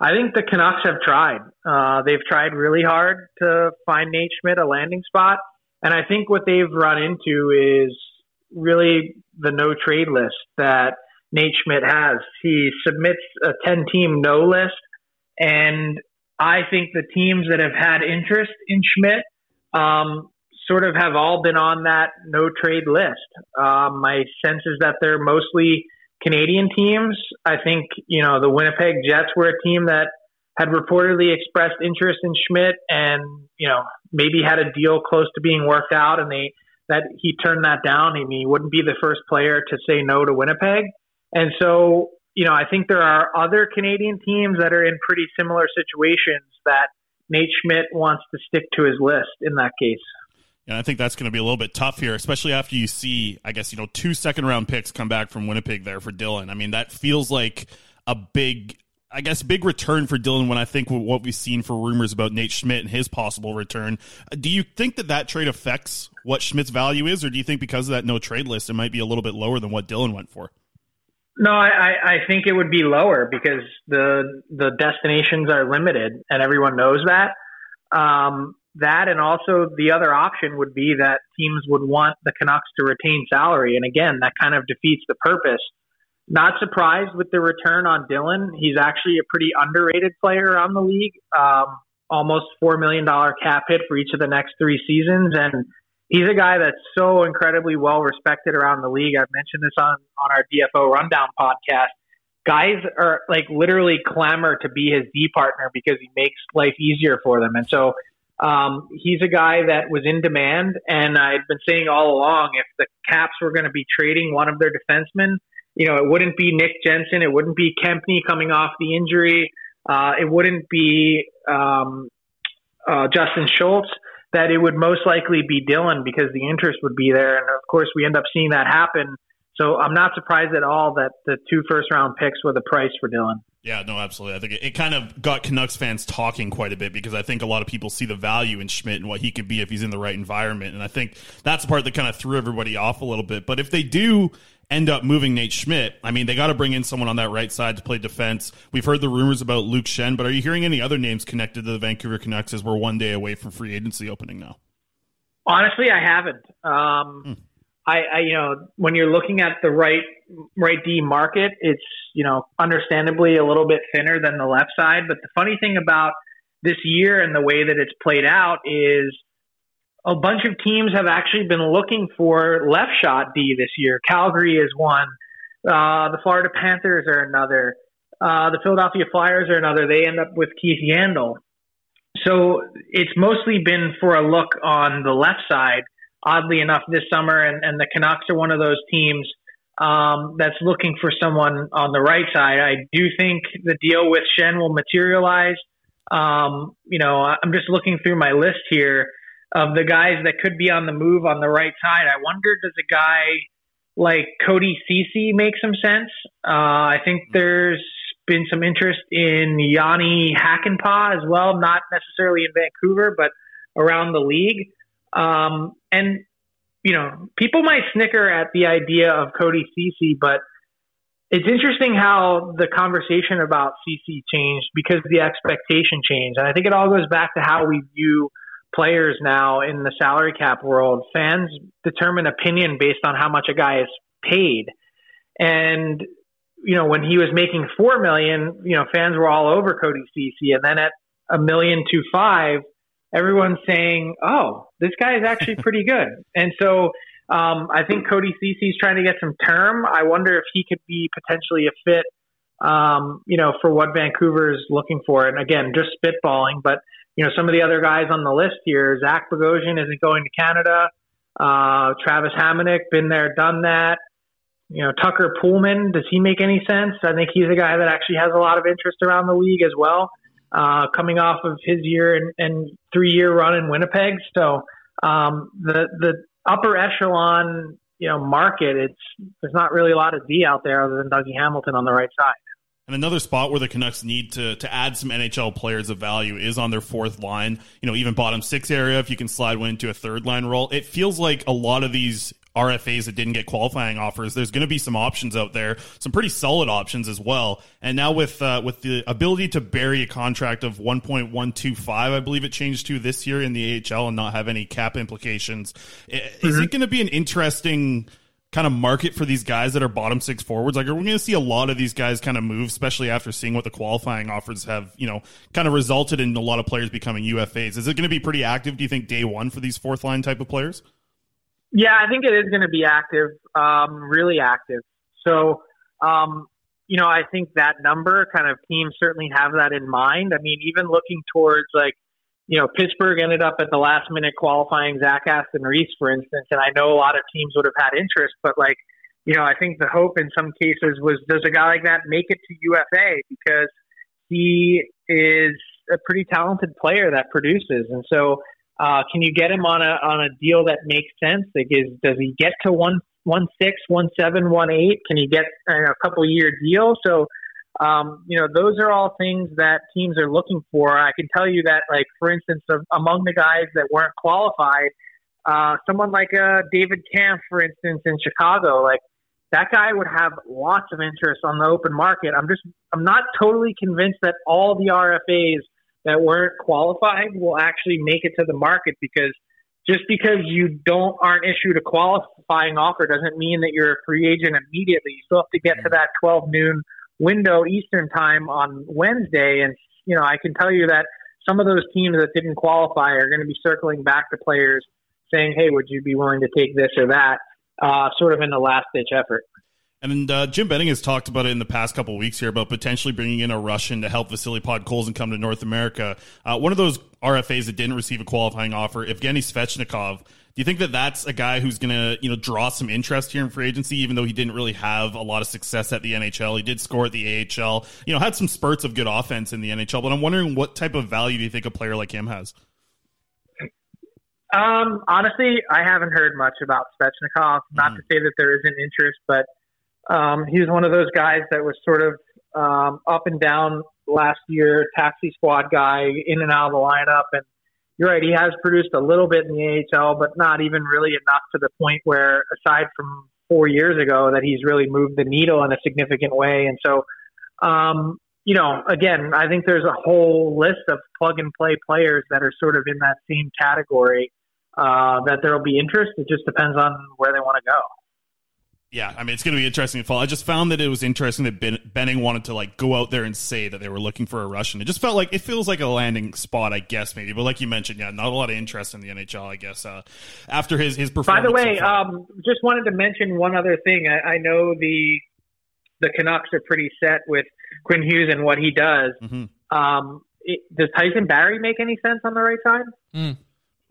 I think the Canucks have tried. Uh, they've tried really hard to find Nate Schmidt a landing spot. And I think what they've run into is really the no trade list that Nate Schmidt has. He submits a 10 team no list. And I think the teams that have had interest in Schmidt um, sort of have all been on that no trade list. Um, my sense is that they're mostly Canadian teams, I think you know the Winnipeg Jets were a team that had reportedly expressed interest in Schmidt, and you know maybe had a deal close to being worked out, and they that he turned that down. Mean, he wouldn't be the first player to say no to Winnipeg, and so you know I think there are other Canadian teams that are in pretty similar situations that Nate Schmidt wants to stick to his list in that case. And I think that's going to be a little bit tough here, especially after you see, I guess, you know, two second round picks come back from Winnipeg there for Dillon. I mean, that feels like a big, I guess, big return for Dillon when I think what we've seen for rumors about Nate Schmidt and his possible return. Do you think that that trade affects what Schmidt's value is, or do you think because of that no trade list, it might be a little bit lower than what Dillon went for? No, I, I think it would be lower because the the destinations are limited and everyone knows that. Um, that and also the other option would be that teams would want the Canucks to retain salary. And again, that kind of defeats the purpose. Not surprised with the return on Dillon. He's actually a pretty underrated player around the league. Um, almost $4 million cap hit for each of the next three seasons. And he's a guy that's so incredibly well respected around the league. I've mentioned this on, on our DFO Rundown podcast. Guys are like literally clamor to be his D partner because he makes life easier for them. And so um, he's a guy that was in demand, and I'd been saying all along if the Caps were going to be trading one of their defensemen, you know, it wouldn't be Nick Jensen, it wouldn't be Kempny coming off the injury, uh, it wouldn't be um, uh, Justin Schultz. That it would most likely be Dillon because the interest would be there, and of course we end up seeing that happen. So I'm not surprised at all that the two first round picks were the price for Dillon. Yeah, no, absolutely. I think it, it, kind of got Canucks fans talking quite a bit because I think a lot of people see the value in Schmidt and what he could be if he's in the right environment. And I think that's the part that kind of threw everybody off a little bit. But if they do end up moving Nate Schmidt, I mean, they got to bring in someone on that right side to play defense. We've heard the rumors about Luke Schenn, but are you hearing any other names connected to the Vancouver Canucks as we're one day away from free agency opening now? Honestly, I haven't. Um, hmm I, I, you know, when you're looking at the right right D market, it's you know understandably a little bit thinner than the left side. But the funny thing about this year and the way that it's played out is a bunch of teams have actually been looking for left shot D this year. Calgary is one. Uh, the Florida Panthers are another. Uh, the Philadelphia Flyers are another. They end up with Keith Yandle. So it's mostly been for a look on the left side oddly enough, this summer, and, and the Canucks are one of those teams um, that's looking for someone on the right side. I do think the deal with Schenn will materialize. Um, you know, I'm just looking through my list here of the guys that could be on the move on the right side. I wonder, does a guy like Cody Ceci make some sense? Uh, I think there's been some interest in Jani Hakanpää as well, not necessarily in Vancouver, but around the league. Um, and, you know, people might snicker at the idea of Cody Ceci, but it's interesting how the conversation about Ceci changed because the expectation changed. And I think it all goes back to how we view players now in the salary cap world. Fans determine opinion based on how much a guy is paid. And, you know, when he was making four million, you know, fans were all over Cody Ceci. And then at a million to five, everyone's saying, "Oh, this guy is actually pretty good." And so um, I think Cody Ceci's trying to get some term. I wonder if he could be potentially a fit, um, you know, for what Vancouver is looking for. And again, just spitballing, but you know, some of the other guys on the list here, Zach Bogosian isn't going to Canada. Uh, Travis Hamonic, been there, done that. You know, Tucker Poolman, does he make any sense? I think he's a guy that actually has a lot of interest around the league as well uh, coming off of his year and, and three year run in Winnipeg. So um, the the upper echelon you know market, it's there's not really a lot of D out there other than Dougie Hamilton on the right side. And another spot where the Canucks need to to add some NHL players of value is on their fourth line. You know, even bottom six area. If you can slide one into a third line role, it feels like a lot of these RFAs that didn't get qualifying offers. There's going to be some options out there, some pretty solid options as well. And now with uh, with the ability to bury a contract of 1.125, I believe it changed to this year in the AHL and not have any cap implications, is mm-hmm. it going to be an interesting? Kind of market for these guys that are bottom six forwards? Like, we're we going to see a lot of these guys kind of move, especially after seeing what the qualifying offers have, you know, kind of resulted in a lot of players becoming UFAs? Is it going to be pretty active, do you think, day one for these fourth line type of players? Yeah, I think it is going to be active, um, really active. So um, you know, I think that number kind of teams certainly have that in mind. I mean, even looking towards like, you know, Pittsburgh ended up at the last minute qualifying Zach Aston Reese, for instance, and I know a lot of teams would have had interest, but like, you know, I think the hope in some cases was does a guy like that make it to UFA because he is a pretty talented player that produces, and so uh, can you get him on a on a deal that makes sense? Like, is does he get to one one six, one seven, one eight? Can he get uh, a couple year deal? So, um, you know, those are all things that teams are looking for. I can tell you that, like for instance, among the guys that weren't qualified, uh, someone like uh, David Kämpf, for instance, in Chicago, like that guy would have lots of interest on the open market. I'm just, I'm not totally convinced that all the RFAs that weren't qualified will actually make it to the market because just because you don't aren't issued a qualifying offer doesn't mean that you're a free agent immediately. You still have to get to that 12 noon window Eastern time on Wednesday, and you know I can tell you that some of those teams that didn't qualify are going to be circling back to players saying, "Hey, would you be willing to take this or that?" Uh, sort of in the last ditch effort. And uh, Jim Benning has talked about it in the past couple weeks here about potentially bringing in a Russian to help Vasily Podkolzin come to North America. Uh, one of those RFAs that didn't receive a qualifying offer, Evgeny Svechnikov. Do you think that that's a guy who's going to you know draw some interest here in free agency, even though he didn't really have a lot of success at the NHL? He did score at the AHL, you know, had some spurts of good offense in the NHL. But I'm wondering what type of value do you think a player like him has? Um, honestly, I haven't heard much about Svechnikov. Not mm. to say that there isn't interest, but um, he was one of those guys that was sort of um, up and down last year, taxi squad guy, in and out of the lineup. And you're right, he has produced a little bit in the AHL, but not even really enough to the point where, aside from four years ago, that he's really moved the needle in a significant way. And so, um, you know, again, I think there's a whole list of plug and play players that are sort of in that same category uh, that there will be interest. It just depends on where they want to go yeah, I mean, it's going to be interesting to follow. I just found that it was interesting that ben, Benning wanted to like go out there and say that they were looking for a Russian. It just felt like it feels like a landing spot, I guess, maybe. But like you mentioned, yeah, not a lot of interest in the NHL, I guess. Uh, after his his performance. By the way, so um, just wanted to mention one other thing. I, I, know the the Canucks are pretty set with Quinn Hughes and what he does. Mm-hmm. Um, it, does Tyson Barrie make any sense on the right side? Mm.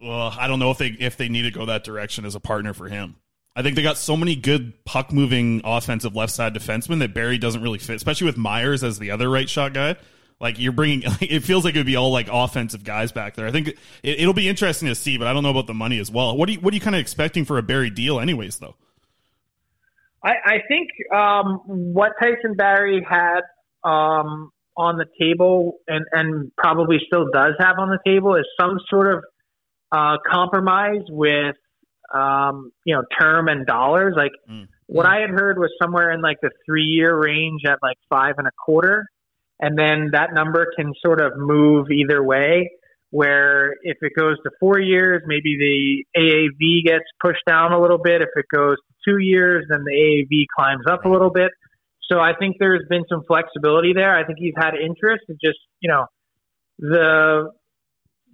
Well, I don't know if they if they need to go that direction as a partner for him. I think they got so many good puck moving offensive left side defensemen that Barrie doesn't really fit, especially with Myers as the other right shot guy. Like you're bringing, it feels like it would be all like offensive guys back there. I think it, will be interesting to see, but I don't know about the money as well. What are you, what are you kind of expecting for a Barrie deal, anyways? Though, I, I think um, what Tyson Barrie had um, on the table, and and probably still does have on the table, is some sort of uh, compromise with um, you know, term and dollars. Like mm. what I had heard was somewhere in like the three year range at like five and a quarter. And then that number can sort of move either way. Where if it goes to four years, maybe the AAV gets pushed down a little bit. If it goes to two years, then the AAV climbs up a little bit. So I think there's been some flexibility there. I think he's had interest. It just, you know, the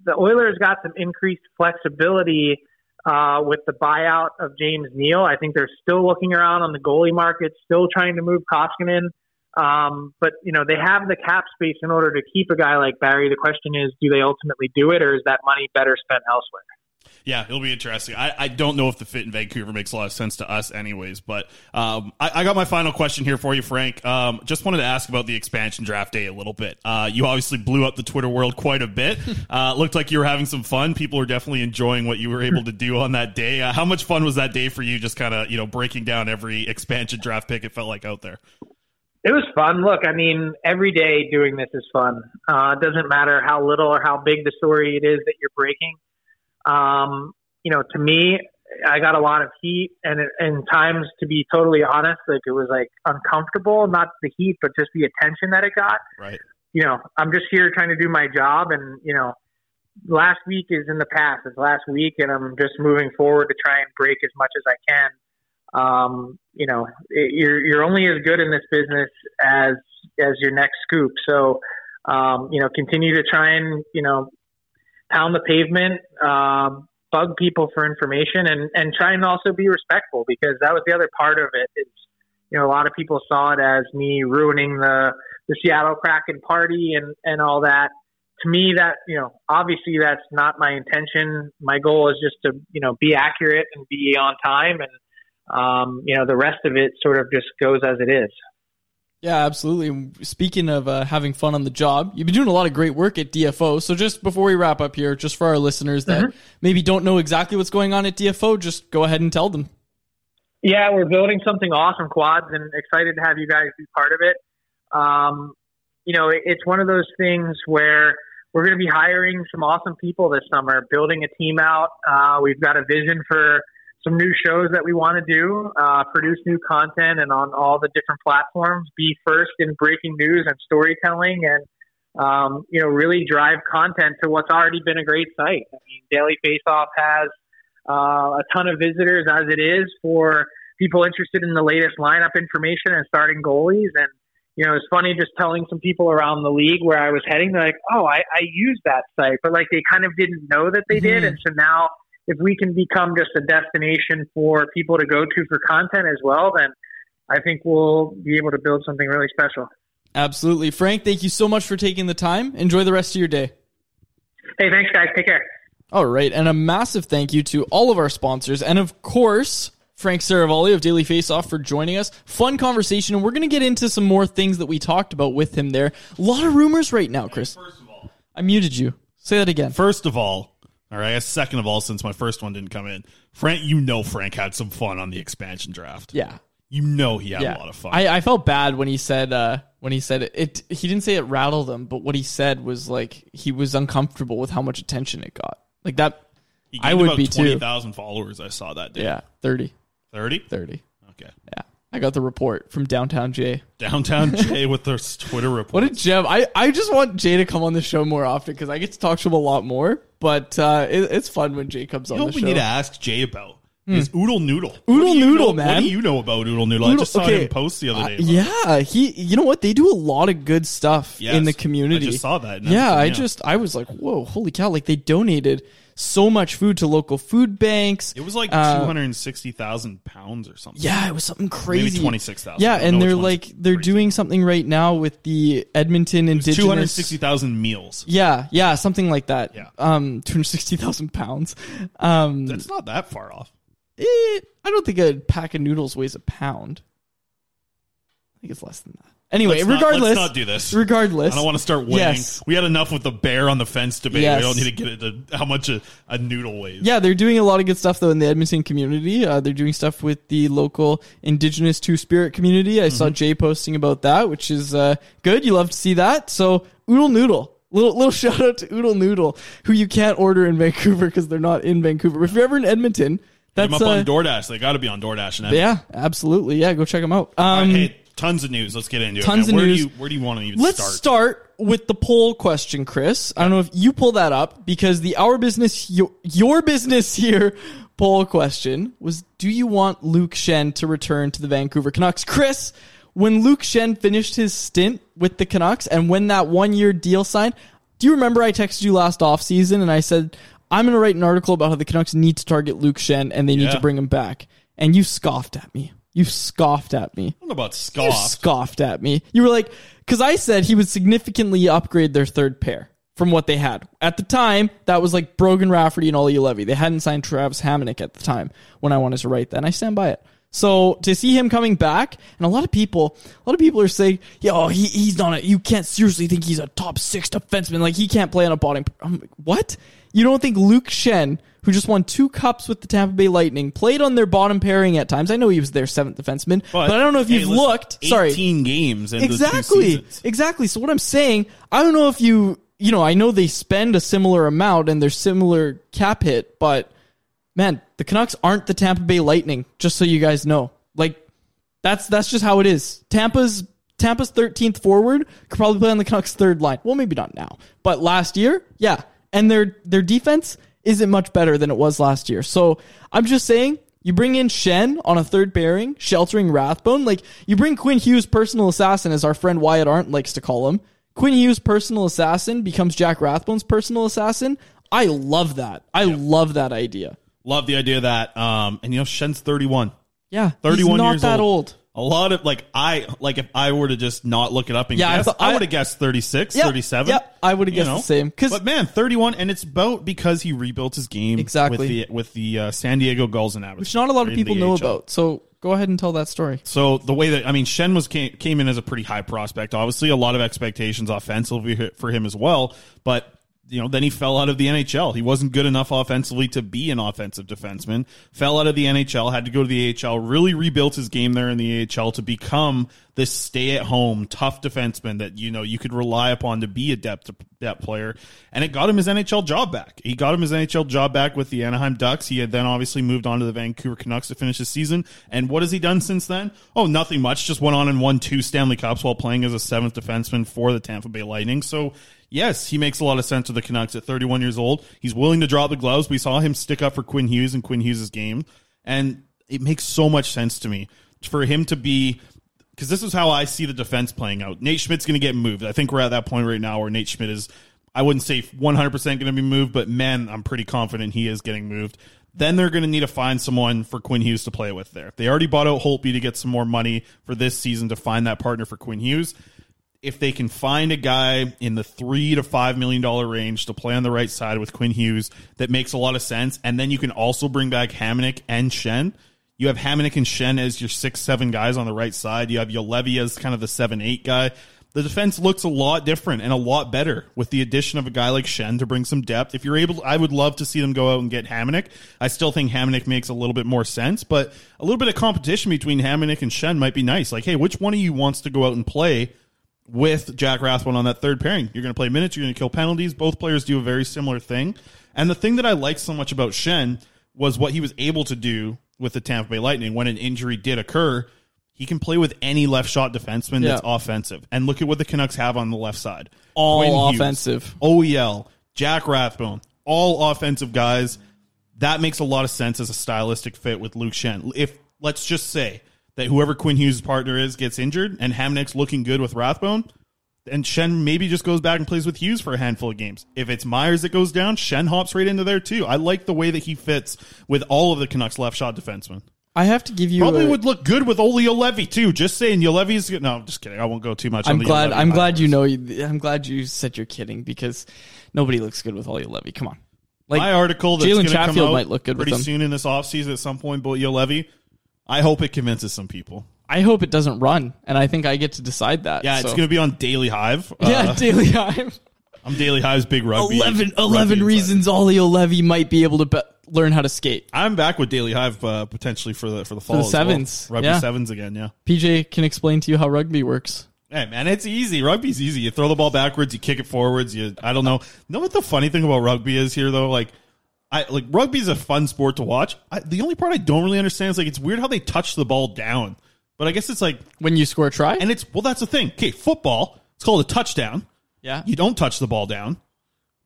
the Oilers got some increased flexibility uh, with the buyout of James Neal. I think they're still looking around on the goalie market, still trying to move Koskinen. Um, but you know they have the cap space in order to keep a guy like Barrie. The question is, do they ultimately do it, or is that money better spent elsewhere? Yeah, it'll be interesting. I, I don't know if the fit in Vancouver makes a lot of sense to us, anyways. But um, I, I, got my final question here for you, Frank. Um, just wanted to ask about the expansion draft day a little bit. Uh, you obviously blew up the Twitter world quite a bit. Uh, looked like you were having some fun. People are definitely enjoying what you were able to do on that day. Uh, how much fun was that day for you? Just kind of you know breaking down every expansion draft pick it felt like out there. It was fun. Look, I mean, every day doing this is fun. Uh, it doesn't matter how little or how big the story it is that you're breaking. Um, you know, to me, I got a lot of heat, and and times, to be totally honest, like it was like uncomfortable. Not the heat, but just the attention that it got. Right. You know, I'm just here trying to do my job, and you know, last week is in the past. It's last week, and I'm just moving forward to try and break as much as I can. Um, you know, it, you're you're only as good in this business as as your next scoop. So, um, you know, continue to try and you know pound the pavement, um, bug people for information, and and try and also be respectful because that was the other part of it. Is you know, a lot of people saw it as me ruining the the Seattle Kraken party and and all that. To me, that you know, obviously that's not my intention. My goal is just to you know be accurate and be on time, and um, you know, the rest of it sort of just goes as it is. Yeah, absolutely. Speaking of uh, having fun on the job, you've been doing a lot of great work at DFO. So just before we wrap up here, just for our listeners that Mhm. maybe don't know exactly what's going on at DFO, just go ahead and tell them. Yeah, we're building something awesome, quads, and excited to have you guys be part of it. Um, you know, it- it's one of those things where we're going to be hiring some awesome people this summer, building a team out. Uh, we've got a vision for some new shows that we want to do, uh, produce new content, and on all the different platforms, be first in breaking news and storytelling, and um, you know, really drive content to what's already been a great site. I mean, Daily Faceoff has uh, a ton of visitors as it is for people interested in the latest lineup information and starting goalies. And, you know, it's funny just telling some people around the league where I was heading, they're like, oh, I, I use that site. But like they kind of didn't know that they did. Mhm. And so now if we can become just a destination for people to go to for content as well, then I think we'll be able to build something really special. Absolutely. Frank, thank you so much for taking the time. Enjoy the rest of your day. Hey, thanks, guys. Take care. All right, and a massive thank you to all of our sponsors, and of course, Frank Seravalli of Daily Faceoff for joining us. Fun conversation, and we're going to get into some more things that we talked about with him there. A lot of rumors right now, Chris. First of all, I muted you. Say that again. First of all, all right, I guess second of all, since my first one didn't come in, Frank, you know Frank had some fun on the expansion draft. Yeah. You know he had a lot of fun. I, I felt bad when he said uh, when he said it, it. He didn't say it rattled him, but what he said was like he was uncomfortable with how much attention it got. Like that, I would be twenty thousand followers. I saw that day. Yeah, 30. 30? 30. Okay. Yeah. I got the report from Downtown Jay. Downtown Jay with their Twitter report. What a gem. I, I just want Jay to come on the show more often because I get to talk to him a lot more. But uh, it, it's fun when Jay comes You on know the what we show. need to ask Jay about Hmm. is Oodle Noodle. Oodle What do you Noodle, know- man. What do you know about Oodle Noodle? I just saw okay. him post the other day. Uh, yeah, he. You know what? They do a lot of good stuff Yes, in the community. I just saw that Yeah, I yeah. just I was like, whoa, holy cow! Like they donated so much food to local food banks. It was like Uh, two hundred and sixty thousand pounds or something. Yeah, it was something crazy. Maybe twenty six thousand. Yeah, and they're like they're doing something right now with the Edmonton Indigenous two hundred sixty thousand meals. Yeah, yeah, something like that. Yeah. Um, two hundred sixty thousand pounds. Um, That's not that far off. eh, I don't think a pack of noodles weighs a pound. I think it's less than that. Anyway, Let's not- regardless, let's not do this. Regardless, I don't want to start weighing. Yes. We had enough with the bear on the fence debate. Yes. We don't need to get into how much a, a noodle weighs. Yeah, they're doing a lot of good stuff though in the Edmonton community. Uh, they're doing stuff with the local Indigenous Two Spirit community. I saw Jay posting about that, which is uh, good. You love to see that. So Oodle Noodle, little little shout out to Oodle Noodle, who you can't order in Vancouver because they're not in Vancouver. But if you're ever in Edmonton, Hit that's them up uh, on DoorDash. They got to be on DoorDash. And yeah, absolutely. Yeah, go check them out. Um, hey, tons of news. Let's get into tons it. Tons of where news. Do you, where do you want to even Let's start? start with the poll question, Chris. I don't know if you pull that up because the our business, your, your business here poll question was: Do you want Luke Schenn to return to the Vancouver Canucks? Chris, when Luke Schenn finished his stint with the Canucks and when that one year deal signed, do you remember I texted you last offseason and I said I'm going to write an article about how the Canucks need to target Luke Schenn and they need Yeah. to bring him back, and you scoffed at me. You scoffed at me. I don't know about You scoff. scoffed at me. You were like, because I said he would significantly upgrade their third pair from what they had. At the time, that was like Brogan Rafferty and Olli Juolevi. They hadn't signed Travis Hamonic at the time when I wanted to write that, and I stand by it. So to see him coming back, and a lot of people, a lot of people are saying, "Yo, he, he's not. A, you can't seriously think he's a top six defenseman. Like he can't play on a bottom." I'm like, what? You don't think Luke Schenn, who just won two cups with the Tampa Bay Lightning, played on their bottom pairing at times? I know he was their seventh defenseman, but, I don't know if hey, you've listen, looked. Sorry, 18 games into two exactly exactly so what i'm saying i don't know if you you know i know they spend a similar amount and they're similar cap hit but man the canucks aren't the tampa bay lightning just so you guys know like that's that's just how it is tampa's tampa's 13th forward could probably play on the canucks third line well maybe not now but last year yeah and their their defense isn't much better than it was last year so i'm just saying you bring in Schenn on a third pairing, sheltering Rathbone. Like you bring Quinn Hughes, personal assassin, as our friend Wyatt Arndt likes to call him. Quinn Hughes, personal assassin, becomes Jack Rathbone's personal assassin. I love that. I love that idea. Love the idea of that, um, and you know, Schenn's 31. Yeah, 31 he's not years that old. old. A lot of like I like if I were to just not look it up and Yeah, I guess, I, would have guessed 36, Yeah, 37. yeah, I would've guessed the same, 'cause- but man, 31 and it's about because he rebuilt his game Exactly. with the with the uh, San Diego Gulls and which not a lot of people know about. So go ahead and tell that story. So the way that I mean, Schenn was came, came in as a pretty high prospect. Obviously, a lot of expectations offensively for him as well. But you know, then he fell out of the NHL. He wasn't good enough offensively to be an offensive defenseman. Fell out of the NHL, had to go to the AHL. Really rebuilt his game there in the AHL to become this stay-at-home tough defenseman that you know you could rely upon to be a depth depth player. And it got him his NHL job back. He got him his NHL job back with the Anaheim Ducks. He had then obviously moved on to the Vancouver Canucks to finish his season. And what has he done since then? Oh, nothing much. Just went on and won two Stanley Cups while playing as a seventh defenseman for the Tampa Bay Lightning. So yes, he makes a lot of sense with the Canucks at 31 years old. He's willing to drop the gloves. We saw him stick up for Quinn Hughes and Quinn Hughes' game. And it makes so much sense to me for him to be because this is how I see the defense playing out. Nate Schmidt's going to get moved. I think we're at that point right now where Nate Schmidt is, I wouldn't say 100% going to be moved, but man, I'm pretty confident he is getting moved. Then they're going to need to find someone for Quinn Hughes to play with there. They already bought out Holtby to get some more money for this season to find that partner for Quinn Hughes. If they can find a guy in the three to five million dollar range to play on the right side with Quinn Hughes, that makes a lot of sense. And then you can also bring back Hamonic and Schenn. You have Hamonic and Schenn as your six, seven guys on the right side. You have Juolevi as kind of the seven, eight guy. The defense looks a lot different and a lot better with the addition of a guy like Schenn to bring some depth. If you're able, I would love to see them go out and get Hamonic. I still think Hamonic makes a little bit more sense, but a little bit of competition between Hamonic and Schenn might be nice. Like, hey, which one of you wants to go out and play with Jack Rathbone on that third pairing? You're going to play minutes, you're going to kill penalties. Both players do a very similar thing. And the thing that I like so much about Schenn was what he was able to do with the Tampa Bay Lightning when an injury did occur. He can play with any left shot defenseman that's offensive. And look at what the Canucks have on the left side. All Quinn Hughes, offensive. OEL, Jack Rathbone, all offensive guys. That makes a lot of sense as a stylistic fit with Luke Schenn. If let's just say that whoever Quinn Hughes' partner is gets injured and Hamonic's looking good with Rathbone, and Schenn maybe just goes back and plays with Hughes for a handful of games. If it's Myers that goes down, Schenn hops right into there too. I like the way that he fits with all of the Canucks left shot defensemen. I have to give you Probably a- would look good with Olli Juolevi too. Just saying, Juolevi's no. I'm just kidding. I won't go too much. I'm the glad. I'm glad you know. I'm glad you said you're kidding because nobody looks good with Olli Juolevi. Come on, like my article that's Jalen going to come Chatfield out might look good pretty soon in this offseason at some point. But Levy, I hope it convinces some people. I hope it doesn't run, and I think I get to decide that. Yeah, it's so. going to be on Daily Hive. Yeah, Uh, Daily Hive. I'm Daily Hive's big rugby. 11, 11 insider. reasons Olli Juolevi might be able to be- learn how to skate. I'm back with Daily Hive uh, potentially for the for the fall the as well. sevens, rugby yeah. sevens again. Yeah. PJ can explain to you how rugby works. Hey man, it's easy. Rugby's easy. You throw the ball backwards, you kick it forwards. You, I don't know. Know what the funny thing about rugby is here though? Like, I like rugby's a fun sport to watch. I, the only part I don't really understand is like it's weird how they touch the ball down. But I guess it's like when you score a try, and it's well, that's the thing. Okay, football, it's called a touchdown. Yeah. you don't touch the ball down.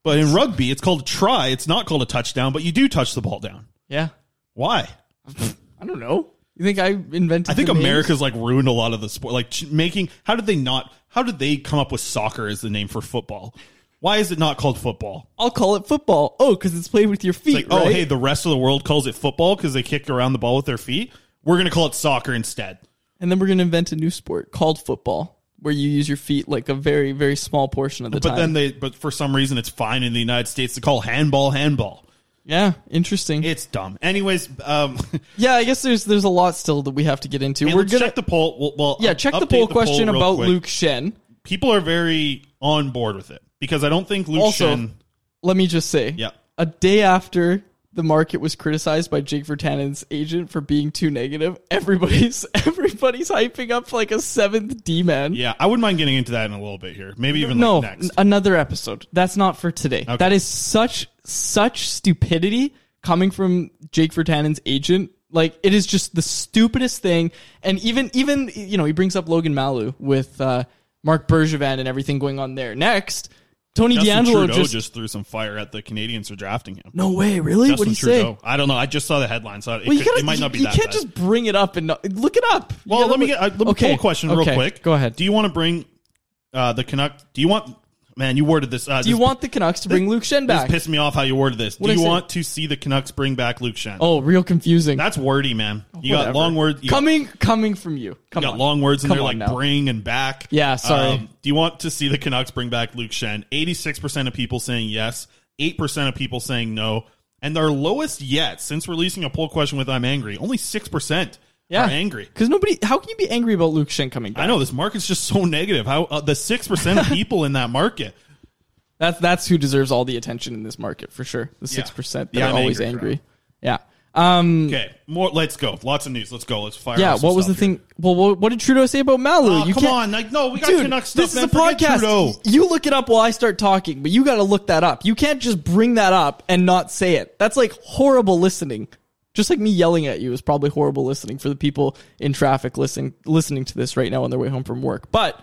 But in rugby, it's called a try. It's not called a touchdown, but you do touch the ball down. Yeah. Why? I don't know. You think I invented? I think names? America's like ruined a lot of the sport. Like making, how did they not? How did they come up with soccer as the name for football? Why is it not called football? I'll call it football. Oh, because it's played with your feet. Like, oh, hey, the rest of the world calls it football because they kick around the ball with their feet. We're going to call it soccer instead. And then we're going to invent a new sport called football, where you use your feet like a very, very small portion of the But time. then they, but for some reason, it's fine in the United States to call handball handball. yeah, interesting. It's dumb. Anyways, um, yeah, I guess there's there's a lot still that we have to get into. We're gonna check the poll. Well, well yeah, check the poll question real about quick. Luke Schenn. People are very on board with it because I don't think Luke also, Schenn. let me just say, Yeah. a day after the market was criticized by Jake Virtanen's agent for being too negative, everybody's everybody's hyping up like a seventh D man. Yeah, I wouldn't mind getting into that in a little bit here. Maybe even no, like next. another episode. That's not for today. Okay. That is such such stupidity coming from Jake Virtanen's agent. Like it is just the stupidest thing. And even even you know he brings up Logan Mailloux with uh, Marc Bergevin and everything going on there. Next, Tony Justin D'Angelo Trudeau just, just, threw some fire at the Canadiens for drafting him. no way really. Justin what do you Trudeau. say? I don't know. I just saw the headline, so it, Well, you, gotta, it might not be you that can't bad. just bring it up and not, look it up. You well, let me look- get. Uh, let me Okay, pull a question okay, real quick. Go ahead. Do you want to bring uh, the Canuck? Do you want? Man, you worded this. Uh, Do you this- want the Canucks to bring Luke Schenn back? This pissed me off how you worded this. What'd Do you want to see the Canucks bring back Luke Schenn? Oh, real confusing. That's wordy, man. You got long words. You got- coming coming from you. You Come got on. long words in Come there like now. bring and back. Yeah, sorry. Um, do you want to see the Canucks bring back Luke Schenn? 86% of people saying yes, 8% of people saying no. And their lowest yet since releasing a poll question with I'm angry, only 6% Yeah, are angry. because nobody. How can you be angry about Luke Schenn coming back? I know this market's just so negative. How uh, the 6% of people in that market. That's that's who deserves all the attention in this market for sure. The Yeah. six percent that I'm are always angry. Yeah. Um, Okay, more let's go. Lots of news. Let's go. Let's fire yeah. What was the here. thing? Well, what, what did Trudeau say about Mailloux? Oh, you come on. Like no, we got Dude, Canucks stuff. this man. is a podcast. Trudeau. You look it up while I start talking, but you got to look that up. You can't just bring that up and not say it. That's like horrible listening. Just like me yelling at you is probably horrible listening for the people in traffic listening listening to this right now on their way home from work. But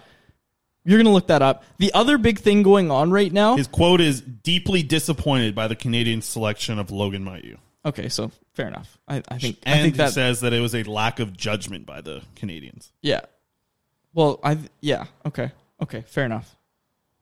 you're gonna look that up. The other big thing going on right now. His quote is deeply disappointed by the Canadian selection of Logan Mailloux. okay, so fair enough. I, I think And I think he that says that it was a lack of judgment by the Canadiens. Yeah. Well, I yeah okay okay fair enough.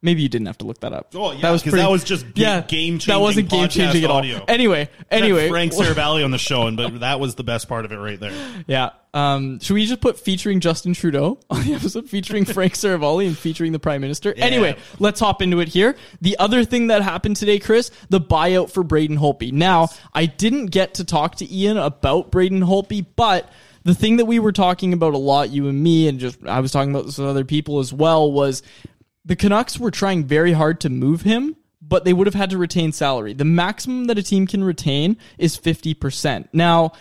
Maybe you didn't have to look that up. Oh, yeah, 'cause that was just ga- game-changing That wasn't game changing at all. audio. Anyway, anyway, Frank Seravalli on the show, and but that was the best part of it right there. Yeah. Um, should we just put featuring Justin Trudeau on the episode featuring Frank Seravalli and featuring the Prime Minister? Anyway, let's hop into it here. The other thing that happened today, Chris, the buyout for Braden Holtby. Now, I didn't get to talk to Ian about Braden Holtby, but the thing that we were talking about a lot, you and me, and just I was talking about this with other people as well, was the Canucks were trying very hard to move him, but they would have had to retain salary. The maximum that a team can retain is 50%. Now,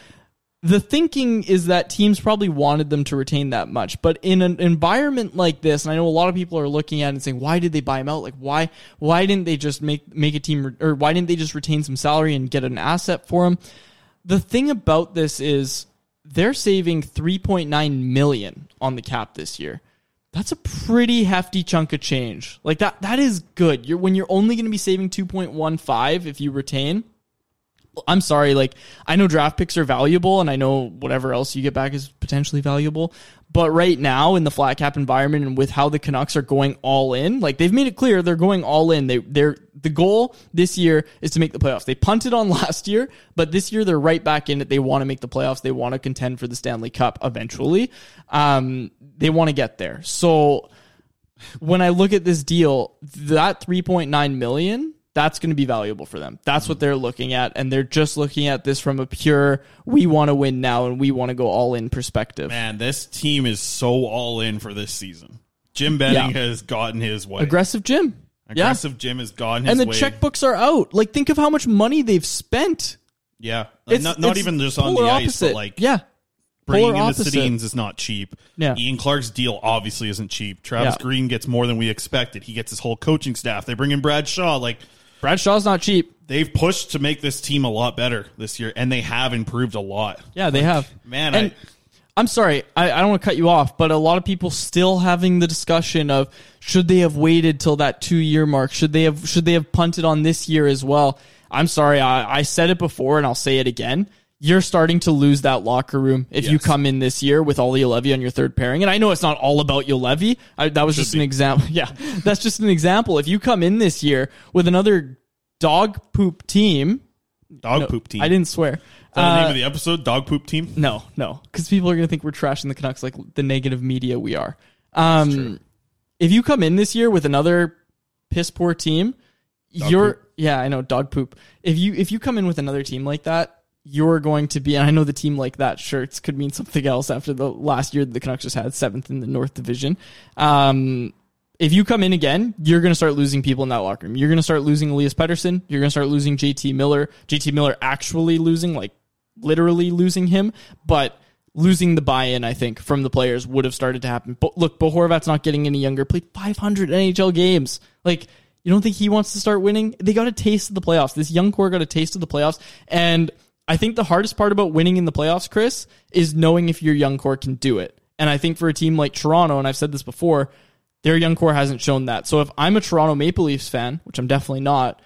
the thinking is that teams probably wanted them to retain that much, but in an environment like this, and I know a lot of people are looking at it and saying, "Why did they buy him out? Like, why, why didn't they just make make a team, or why didn't they just retain some salary and get an asset for him?" The thing about this is they're saving 3.9 million on the cap this year. That's a pretty hefty chunk of change. Like that, that is good. You're when you're only going to be saving 2.15 if you retain. I'm sorry, like I know draft picks are valuable and I know whatever else you get back is potentially valuable. But right now in the flat cap environment and with how the Canucks are going all in, like they've made it clear they're going all in. They they're the goal this year is to make the playoffs. They punted on last year, but this year they're right back in it. They want to make the playoffs. They want to contend for the Stanley Cup eventually. Um, they want to get there. So when I look at this deal, that 3.9 million, that's going to be valuable for them. That's what mm. they're looking at. And they're just looking at this from a pure, we want to win now and we want to go all in perspective. Man, this team is so all in for this season. Jim Benning Yeah. has gotten his way. Aggressive Jim. Aggressive Jim has gotten Yeah. his And the way. checkbooks are out. Like, think of how much money they've spent. Yeah, It's- not, not it's even just on the ice, opposite. but like Yeah. bringing in the Sedins is not cheap. Yeah. Ian Clark's deal obviously isn't cheap. Travis Yeah. Green gets more than we expected. He gets his whole coaching staff. They bring in Brad Shaw. Like Brad Shaw's not cheap. They've pushed to make this team a lot better this year, and they have improved a lot. Yeah, they have. Man, and I, am sorry, I, I don't want to cut you off, but a lot of people still having the discussion of should they have waited till that two year mark? Should they have should they have punted on this year as well? I'm sorry, I, I said it before and I'll say it again. You're starting to lose that locker room if you come in this year with Olli Juolevi on your third pairing. And I know it's not all about Levy. That was Should just be. an example. Yeah, that's just an example. If you come in this year with another dog poop team, Dog no, poop team. I didn't swear. Is that the name Uh, of the episode? Dog poop team. no, no, because people are going to think we're trashing the Canucks like the negative media we are. Um, if you come in this year with another piss poor team, Dog you're poop. yeah, I know dog poop. If you if you come in with another team like that, you're going to be. And I know the team like that shirts could mean something else after the last year the Canucks just had seventh in the North Division. Um, if you come in again, you're going to start losing people in that locker room. You're going to start losing Elias Pettersson. You're going to start losing JT Miller. JT Miller actually losing, like literally losing him, but losing the buy-in, I think, from the players would have started to happen. But look, Bo Horvat's not getting any younger. Played 500 NHL games. Like, you don't think he wants to start winning? They got a taste of the playoffs. This young core got a taste of the playoffs, and I think the hardest part about winning in the playoffs, Chris, is knowing if your young core can do it. And I think for a team like Toronto, and I've said this before, their young core hasn't shown that. So if I'm a Toronto Maple Leafs fan, which I'm definitely not,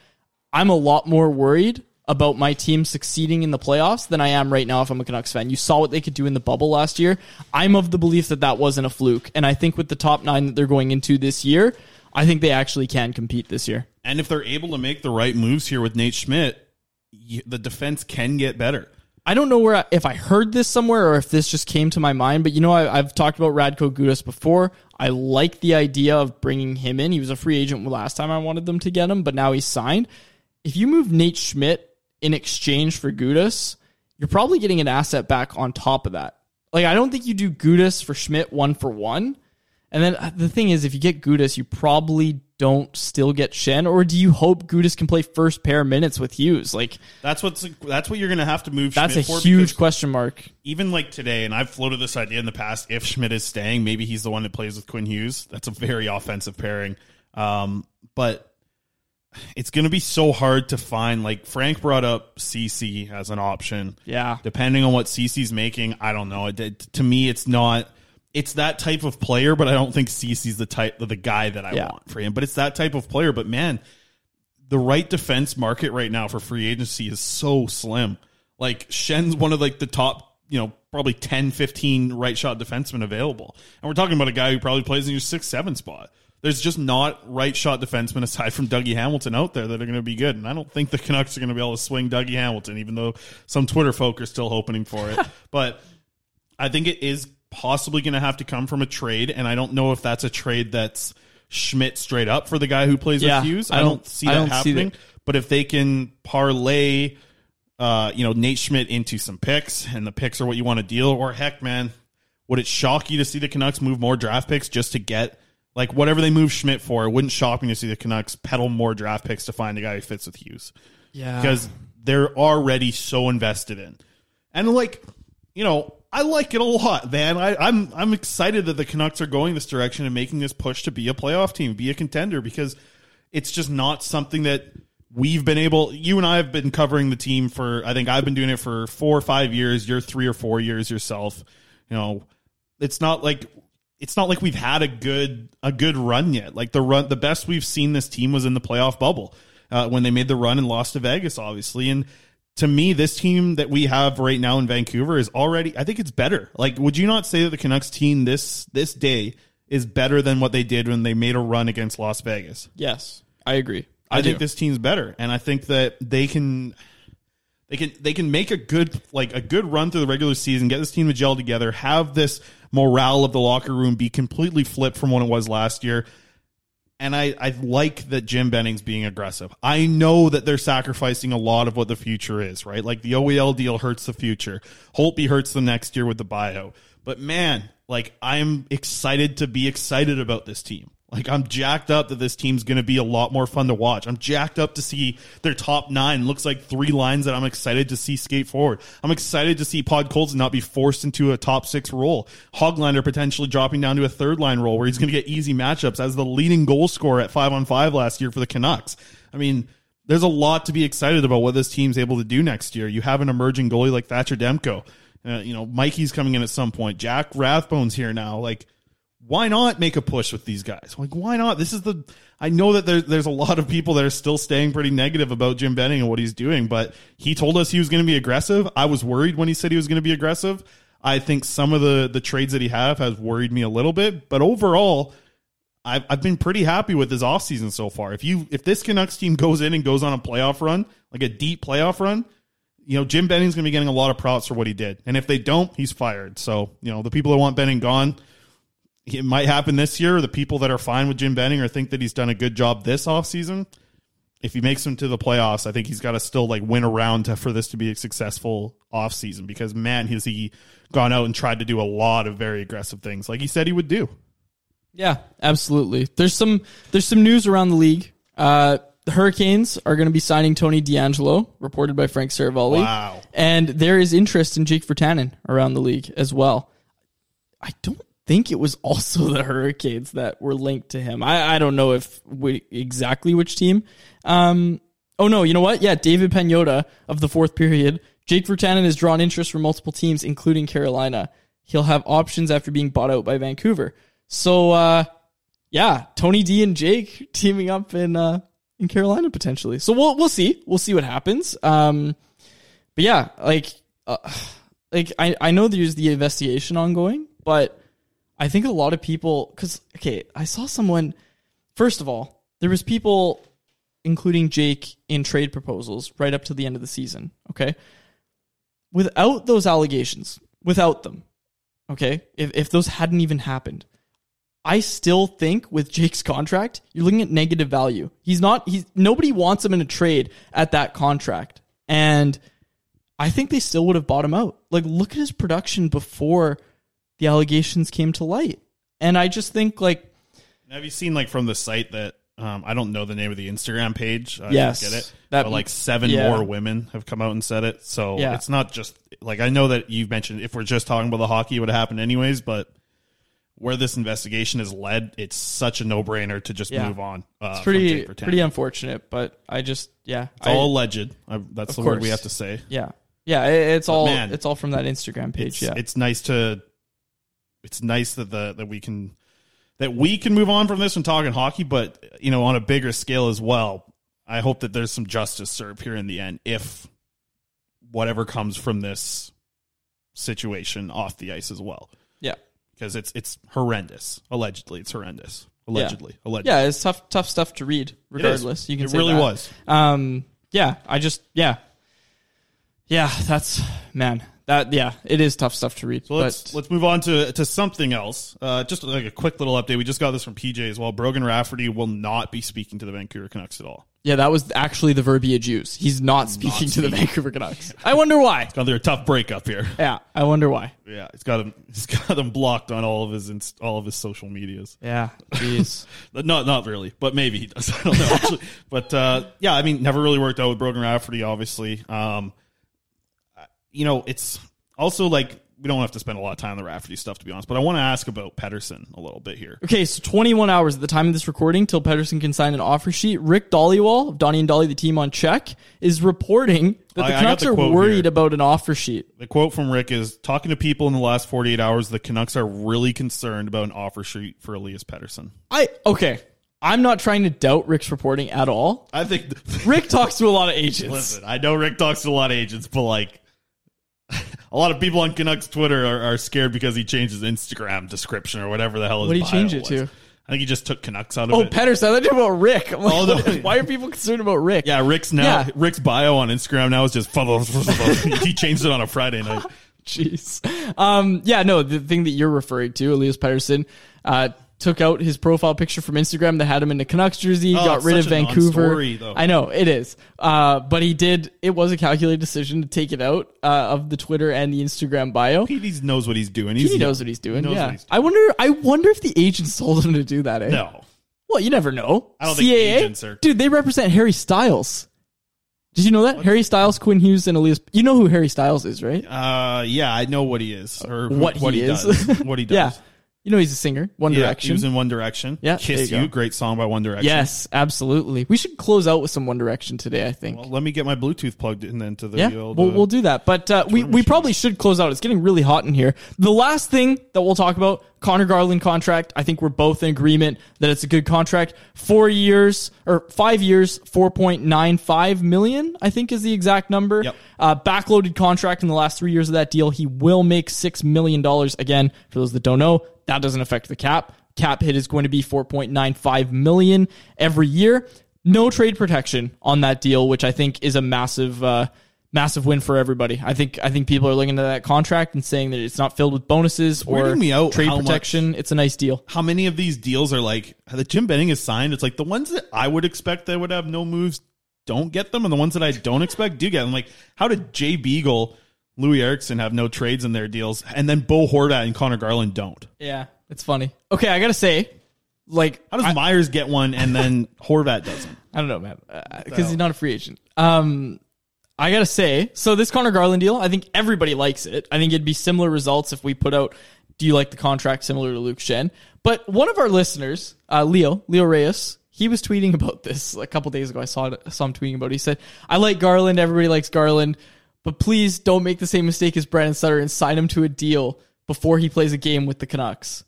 I'm a lot more worried about my team succeeding in the playoffs than I am right now if I'm a Canucks fan. You saw what they could do in the bubble last year. I'm of the belief that that wasn't a fluke. And I think with the top nine that they're going into this year, I think they actually can compete this year. And if they're able to make the right moves here with Nate Schmidt, y- the defense can get better. I don't know where I, if I heard this somewhere or if this just came to my mind, but you know I, I've talked about Radko Gudas before. I like the idea of bringing him in. He was a free agent last time I wanted them to get him, but now he's signed. If you move Nate Schmidt in exchange for Gudas, you're probably getting an asset back on top of that. Like I don't think you do Gudas for Schmidt one for one. And then uh, the thing is, if you get Gudas, you probably don't still get Schenn, or do you hope Gudas can play first pair minutes with Hughes? Like That's what's that's what you're going to have to move. that's Schmidt a huge question mark. Even like today, and I've floated this idea in the past. If Schmidt is staying, maybe he's the one that plays with Quinn Hughes. That's a very offensive pairing. Um, but it's going to be so hard to find. Like Frank brought up Ceci as an option. Yeah. Depending on what Ceci's making, I don't know. It- to me, it's not. It's that type of player, but I don't think Ceci's the type the guy that I Yeah. want for him. But it's that type of player. But man, the right defense market right now for free agency is so slim. Like Schenn's one of like the top, you know, probably 10, 15 right shot defensemen available. And we're talking about a guy who probably plays in your six, seven spot. There's just not right shot defensemen aside from Dougie Hamilton out there that are going to be good. And I don't think the Canucks are going to be able to swing Dougie Hamilton, even though some Twitter folk are still hoping for it. but I think it is possibly going to have to come from a trade, and I don't know if that's a trade that's Schmidt straight up for the guy who plays Yeah, with Hughes. I I, don't- don't see that don't see happening. that. But if they can parlay, uh, you know, Nate Schmidt into some picks, and the picks are what you want to deal, or heck, man, would it shock you to see the Canucks move more draft picks just to get like whatever they move Schmidt for? It wouldn't shock me to see the Canucks peddle more draft picks to find a guy who fits with Hughes Yeah. because they're already so invested in. And like, you know, I like it a lot, man. I, I'm I'm excited that the Canucks are going this direction and making this push to be a playoff team, be a contender, because it's just not something that we've been able. You and I have been covering the team for. I think I've been doing it for four or five years. You're three or four years yourself. You know, it's not like it's not like we've had a good a good run yet. Like the run, the best we've seen this team was in the playoff bubble uh, when they made the run and lost to Vegas, obviously. And to me, this team that we have right now in Vancouver is already. I think it's better. Like, would you not say that the Canucks team this this day is better than what they did when they made a run against Las Vegas? Yes, I agree. I, I think this team's better, and I think that they can they can they can make a good like a good run through the regular season, get this team to gel together, have this morale of the locker room be completely flipped from what it was last year. And I, I like that Jim Benning's being aggressive. I know that they're sacrificing a lot of what the future is, right? Like the OEL deal hurts the future. Holtby hurts the next year with the bio. But man, like I'm excited to be excited about this team. Like I'm jacked up that this team's going to be a lot more fun to watch. I'm jacked up to see their top nine looks like three lines that I'm excited to see skate forward. I'm excited to see Pod not be forced into a top six role. Hoglander potentially dropping down to a third line role where he's going to get easy matchups as the leading goal scorer at five on five last year for the Canucks. I mean, there's a lot to be excited about what this team's able to do next year. You have an emerging goalie like Thatcher Demko. Uh, you know, Mikey's coming in at some point. Jack Rathbone's here now. Like, why not make a push with these guys? Like, why not? This is the. I know that there's there's a lot of people that are still staying pretty negative about Jim Benning and what he's doing, but he told us he was going to be aggressive. I was worried when he said he was going to be aggressive. I think some of the the trades that he have has worried me a little bit, but overall, I've I've been pretty happy with his offseason so far. If you if this Canucks team goes in and goes on a playoff run, like a deep playoff run, you know, Jim Benning's going to be getting a lot of props for what he did. And if they don't, he's fired. So, you know, the people that want Benning gone, it might happen this year. The people that are fine with Jim Benning or think that he's done a good job this offseason, if he makes them to the playoffs, I think he's got to still like win around to, for this to be a successful offseason because man, has he gone out and tried to do a lot of very aggressive things like he said he would do. Yeah, absolutely. There's some there's some news around the league. Uh, the Hurricanes are going to be signing Tony DeAngelo, reported by Frank Seravalli. Wow. And there is interest in Jake Virtanen around the league as well. I don't think it was also the Hurricanes that were linked to him. I, I don't know if we, exactly which team. Um, oh no, you know what? Yeah, David Pagnotta of the fourth period. Jake Virtanen has drawn interest from multiple teams, including Carolina. He'll have options after being bought out by Vancouver. So, uh, yeah, Tony D and Jake teaming up in uh, in Carolina potentially. So we'll we'll see. We'll see what happens. Um, but yeah, like uh, like I I know there's the investigation ongoing, but I think a lot of people because okay, I saw someone first of all, there was people, including Jake, in trade proposals right up to the end of the season. Okay, without those allegations, without them, okay, if if those hadn't even happened, I still think with Jake's contract, you're looking at negative value. He's not. He's nobody wants him in a trade at that contract, and I think they still would have bought him out. Like, look at his production before the allegations came to light, and I just think like Have you seen like from the site that um, I don't know the name of the Instagram page? I Yes. get it. That- but like seven yeah. more women have come out and said it. So Yeah. it's not just like I know that you've mentioned if we're just talking about the hockey, it would have happened anyways. But where this investigation has led, it's such a no brainer to just Yeah. move on. Uh, it's pretty pretty unfortunate, but I just yeah, It's I- all alleged. I, that's the word we have to say. Yeah, yeah, it- it's But all man, it's all from that Instagram page. It's, yeah, it's nice to it's nice that the that we can that we can move on from this and talking hockey, but you know, on a bigger scale as well. I hope that there's some justice served here in the end if whatever comes from this situation off the ice as well. Yeah. Because it's it's horrendous. Allegedly, it's horrendous. Allegedly. Yeah. Allegedly. Yeah, it's tough tough stuff to read. Regardless, you can. It really that. was. Um. Yeah. I just. Yeah. Yeah. That's man. That. Yeah. It is tough stuff to read. So let's let's move on to to something else. Uh, just like a quick little update. We just got this from PJ as well. Brogan Rafferty will not be speaking to the Vancouver Canucks at all. yeah, that was actually the verbiage used. He's not speaking to the Vancouver Canucks. I wonder why. It's gone through a tough breakup here. Yeah, I wonder why. Yeah, it's got him. It's got him blocked on all of his inst- all of his social medias. Yeah, jeez. not not really, but maybe he does. I don't know. Actually. but uh, yeah, I mean, never really worked out with Brogan Rafferty. Obviously, um, you know, it's also like we don't have to spend a lot of time on the Rafferty stuff to be honest. But I want to ask about Pettersson a little bit here. Okay, so 21 hours at the time of this recording till Pettersson can sign an offer sheet. Rick Dhaliwal of Donnie and Dhali, the team on check, is reporting that the I- I Canucks the are worried here. about an offer sheet. The quote from Rick is talking to people in the last 48 hours, the Canucks are really concerned about an offer sheet for Elias Pettersson. I okay. I'm not trying to doubt Rick's reporting at all. I think Rick talks to a lot of agents. Listen, I know Rick talks to a lot of agents, but like a lot of people on Canucks Twitter are, are scared because he changed his Instagram description or whatever the hell. His What did he change it was. to? I think he just took Canucks out of Oh, it. Oh, Pettersson. I thought you about Rick. I'm like, Oh, no. why are people concerned about Rick? yeah, Rick's now Yeah. Rick's bio on Instagram now is just he changed it on a Friday night. Jeez. Um, yeah, no, the thing that you're referring to, Elias Pettersson, uh, took out his profile picture from Instagram that had him in the Canucks jersey, Oh, got rid of a Vancouver. non-story. I know, it is. Uh, but he did, it was a calculated decision to take it out, uh, of the Twitter and the Instagram bio. He knows what he's doing. He knows what he's doing. yeah. what he's I wonder, I wonder if the agents told him to do that, eh? No. Well, you never know. I don't think CAA? agents are- Dude, they represent Harry Styles. Did you know that? Harry Styles, Quinn Hughes, and Elias. You know who Harry Styles is, right? Uh, yeah, I know what he is or who- what, he, is. does. What he does. yeah. You know he's a singer. One Yeah, Direction. He was in One Direction. Yeah, Kiss there you You, great song by One Direction. Yes, absolutely. We should close out with some One Direction today. I think. Well, let me get my Bluetooth plugged in then to the yeah, old. we'll, uh, we'll do that. But uh, we, we probably should close out. It's getting really hot in here. The last thing that we'll talk about Conor Garland contract. I think we're both in agreement that it's a good contract. Four years or five years, four point nine five million. I think is the exact number. Yep. Uh, backloaded contract in the last three years of that deal. He will make six million dollars again. For those that don't know, that doesn't affect the cap. Cap hit is going to be four point nine five million every year. No trade protection on that deal, which I think is a massive. Uh, Massive win for everybody. I think I think people are looking at that contract and saying that it's not filled with bonuses or trade how much- protection. It's a nice deal. How many of these deals are like that Jim Benning is signed? It's like the ones that I would expect that would have no moves don't get them, and the ones that I don't expect do get them. Like, how did Jay Beagle, Loui Eriksson have no trades in their deals, and then Bo Horvat and Conor Garland don't? Yeah, it's funny. Okay, I gotta say, like, How does Myers get one and then Horvat doesn't? I don't know, man, because he's not a free agent. Um, I gotta say, so this Conor Garland deal, I think everybody likes it. I think it'd be similar results if we put out. Do you like the contract similar to Luke Schenn? But one of our listeners, uh, Leo, Leo Reyes, he was tweeting about this a couple days ago. I saw it, saw him tweeting about it. He said, "I like Garland. Everybody likes Garland, but please don't make the same mistake as Brandon Sutter and sign him to a deal before he plays a game with the Canucks."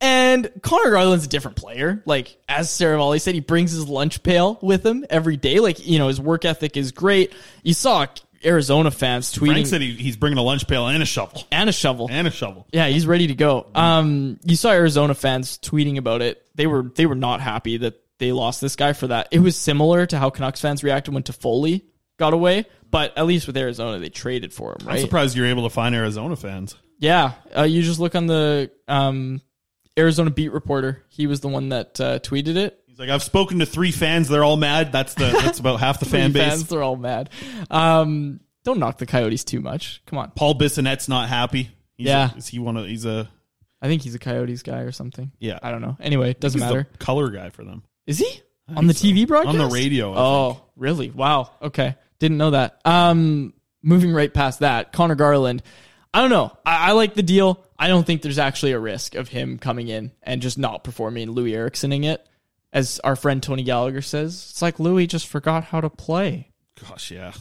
And Conor Garland's a different player. Like, as Seravalli said, he brings his lunch pail with him every day. Like, you know, his work ethic is great. You saw Arizona fans tweeting Frank said he, he's bringing a lunch pail and a shovel and a shovel. and a shovel. Yeah, he's ready to go. Um, you saw Arizona fans tweeting about it. They were they were not happy that they lost this guy for that. It was similar to how Canucks fans reacted when Toffoli got away, but at least with Arizona, they traded for him, I'm surprised you're able to find Arizona fans. Yeah, uh, you just look on the um, Arizona beat reporter. He was the one that uh, tweeted it. He's like, I've spoken to three fans. They're all mad. That's the that's about half the fan base. Fans, they're all mad. Um, don't knock the Coyotes too much. Come on. Paul Bissonnette's not happy. He's Yeah. a, is he one of? He's a I think he's a Coyotes guy or something. yeah. I don't know. Anyway, it doesn't matter. color guy for them. Is he on the TV broadcast? On the radio, I oh, really? Wow. Okay, didn't know that. Um, moving right past that, Conor Garland. I don't know. I, I like the deal. I don't think there's actually a risk of him coming in and just not performing. Louis Ericksoning it, as our friend Tony Gallagher says. It's like Loui just forgot how to play, Gosh, yeah.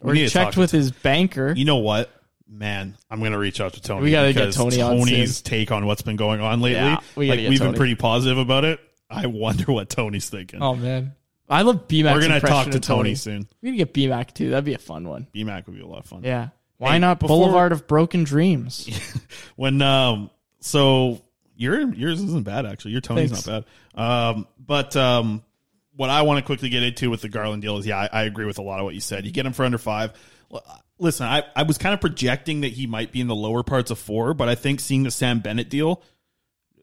or We he to talk checked with his banker. You know what, man? I'm gonna reach out to Tony. We gotta get Tony on Tony's take on what's been going on lately. Yeah, we like we've Tony. been pretty positive about it. I wonder what Tony's thinking. Oh man, I love BMAC. We're gonna talk to Tony soon. We're gonna get BMAC too. That'd be a fun one. BMAC would be a lot of fun. Yeah. Why Hey, not before- Boulevard of Broken Dreams? when um so your yours isn't bad actually your tony's Thanks. not bad um but um what i want to quickly get into with the garland deal is yeah I, I agree with a lot of what you said you get him for under five listen i i was kind of projecting that he might be in the lower parts of four but i think seeing the sam bennett deal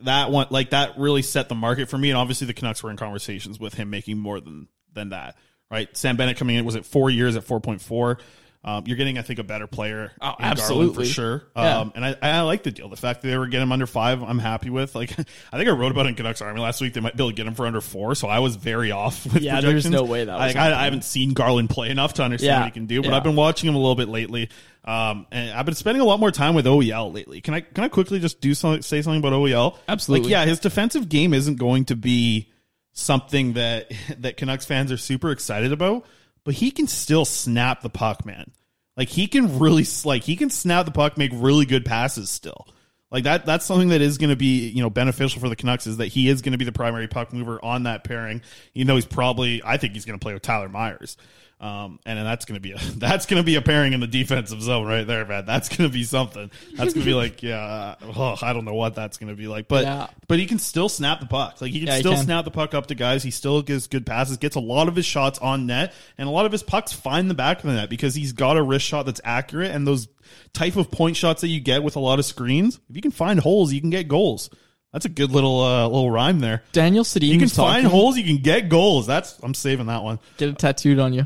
that one like that really set the market for me. And obviously the canucks were in conversations with him making more than than that right? Sam bennett coming in was it four years at 4.4 um, you're getting, I think, a better player. Oh, absolutely. for sure. Yeah. Um, and I, I like the deal. The fact that they were getting him under five, I'm happy with. Like, I think I wrote about it in Canucks Army last week. They might be able to get him for under four, so I was very off with Yeah, there's no way that was Like, I. I haven't seen Garland play enough to understand Yeah. what he can do, but Yeah. I've been watching him a little bit lately. Um, and I've been spending a lot more time with OEL lately. Can I can I quickly just do something, say something about OEL? Absolutely. Like, yeah, his defensive game isn't going to be something that that Canucks fans are super excited about, but he can still snap the puck, man. Like he can really like he can snap the puck, make really good passes still. Like that that's something that is going to be, you know, beneficial for the Canucks is that he is going to be the primary puck mover on that pairing. You know, he's probably I think he's going to play with Tyler Myers. Um, and then that's going to be a that's to be a pairing in the defensive zone right there, man. That's going to be something. That's going to be like, yeah, oh, I don't know what that's going to be like, but Yeah. but he can still snap the puck. Like he can Yeah, he still can. snap the puck up to guys. He still gives good passes, gets a lot of his shots on net, and a lot of his pucks find the back of the net because he's got a wrist shot that's accurate. And those type of point shots that you get with a lot of screens, if you can find holes, you can get goals. That's a good little uh, little rhyme there. Daniel Sedin You can was talking. find holes, you can get goals. That's I'm saving that one. Get it tattooed on you.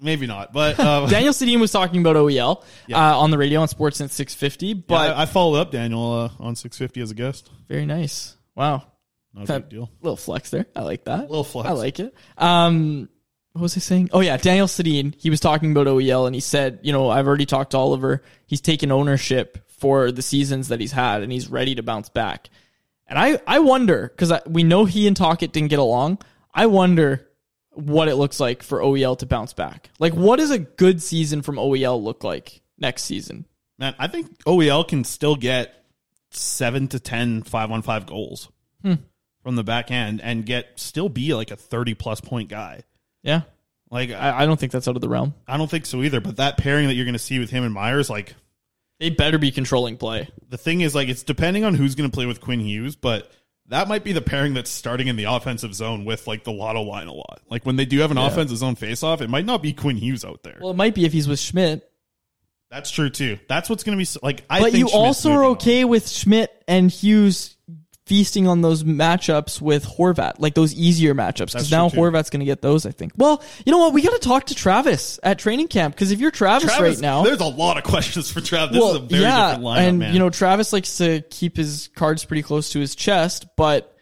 Maybe not, but uh, Daniel Sedin was talking about OEL Yeah. uh, on the radio on Sports Sportsnet 650, but but I, I followed up Daniel uh, on 650 as a guest. very nice. Wow. Not That- big deal. Little flex there. I like that. Little flex. I like it. Um, what was I saying? Oh yeah, Daniel Sedin. He was talking about OEL, and he said, you know, I've already talked to Oliver. He's taken ownership for the seasons that he's had, and he's ready to bounce back. And I, I wonder because we know he and Tocchet didn't get along. I wonder what it looks like for OEL to bounce back. Like, what does a good season from OEL look like next season? Man, I think OEL can still get seven to 10 five on five goals Hmm. from the back end and get still be like a 30 plus point guy. Yeah, Like, I, I, I don't think that's out of the realm. I don't think so either. But that pairing that you're going to see with him and Myers, like, They better be controlling play. the thing is, like, it's depending on who's going to play with Quinn Hughes, but that might be the pairing that's starting in the offensive zone with, like, the Lotto line a lot. Like, when they do have an Yeah. offensive zone face off, it might not be Quinn Hughes out there. Well, it might be if he's with Schmidt. That's true, too. That's what's going to be, like, I but you Schmidt's also are moving on. okay with Schmidt and Hughes feasting on those matchups with Horvat, like those easier matchups, because now. Horvat's going to get those. I think. Well, you know what? We got to talk to Travis at training camp because if you're Travis, Travis, right now, there's a lot of questions for Travis. This well, is a very yeah, different lineup, and man. you know Travis likes to keep his cards pretty close to his chest, but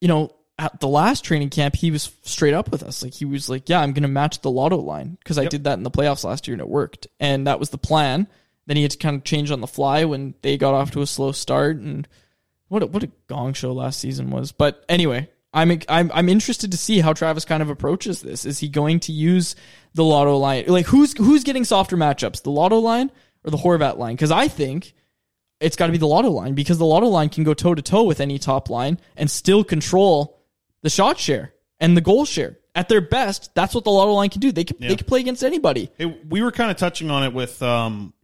you know at the last training camp he was straight up with us. Like he was like, "Yeah, I'm going to match the lotto line because I did that in the playoffs last year and it worked." And that was the plan. Then he had to kind of change on the fly when they got off to a slow start and what a, what a gong show last season was. But anyway, I'm I'm I'm interested to see how Travis kind of approaches this. Is he going to use the lotto line? Like who's who's getting softer matchups, the lotto line or the Horvat line? Because I think it's got to be the lotto line because the lotto line can go toe to toe with any top line and still control the shot share. and the goal share. At their best, that's what the lotto line can do. They can Yeah. they can play against anybody. We were kind of touching on it with um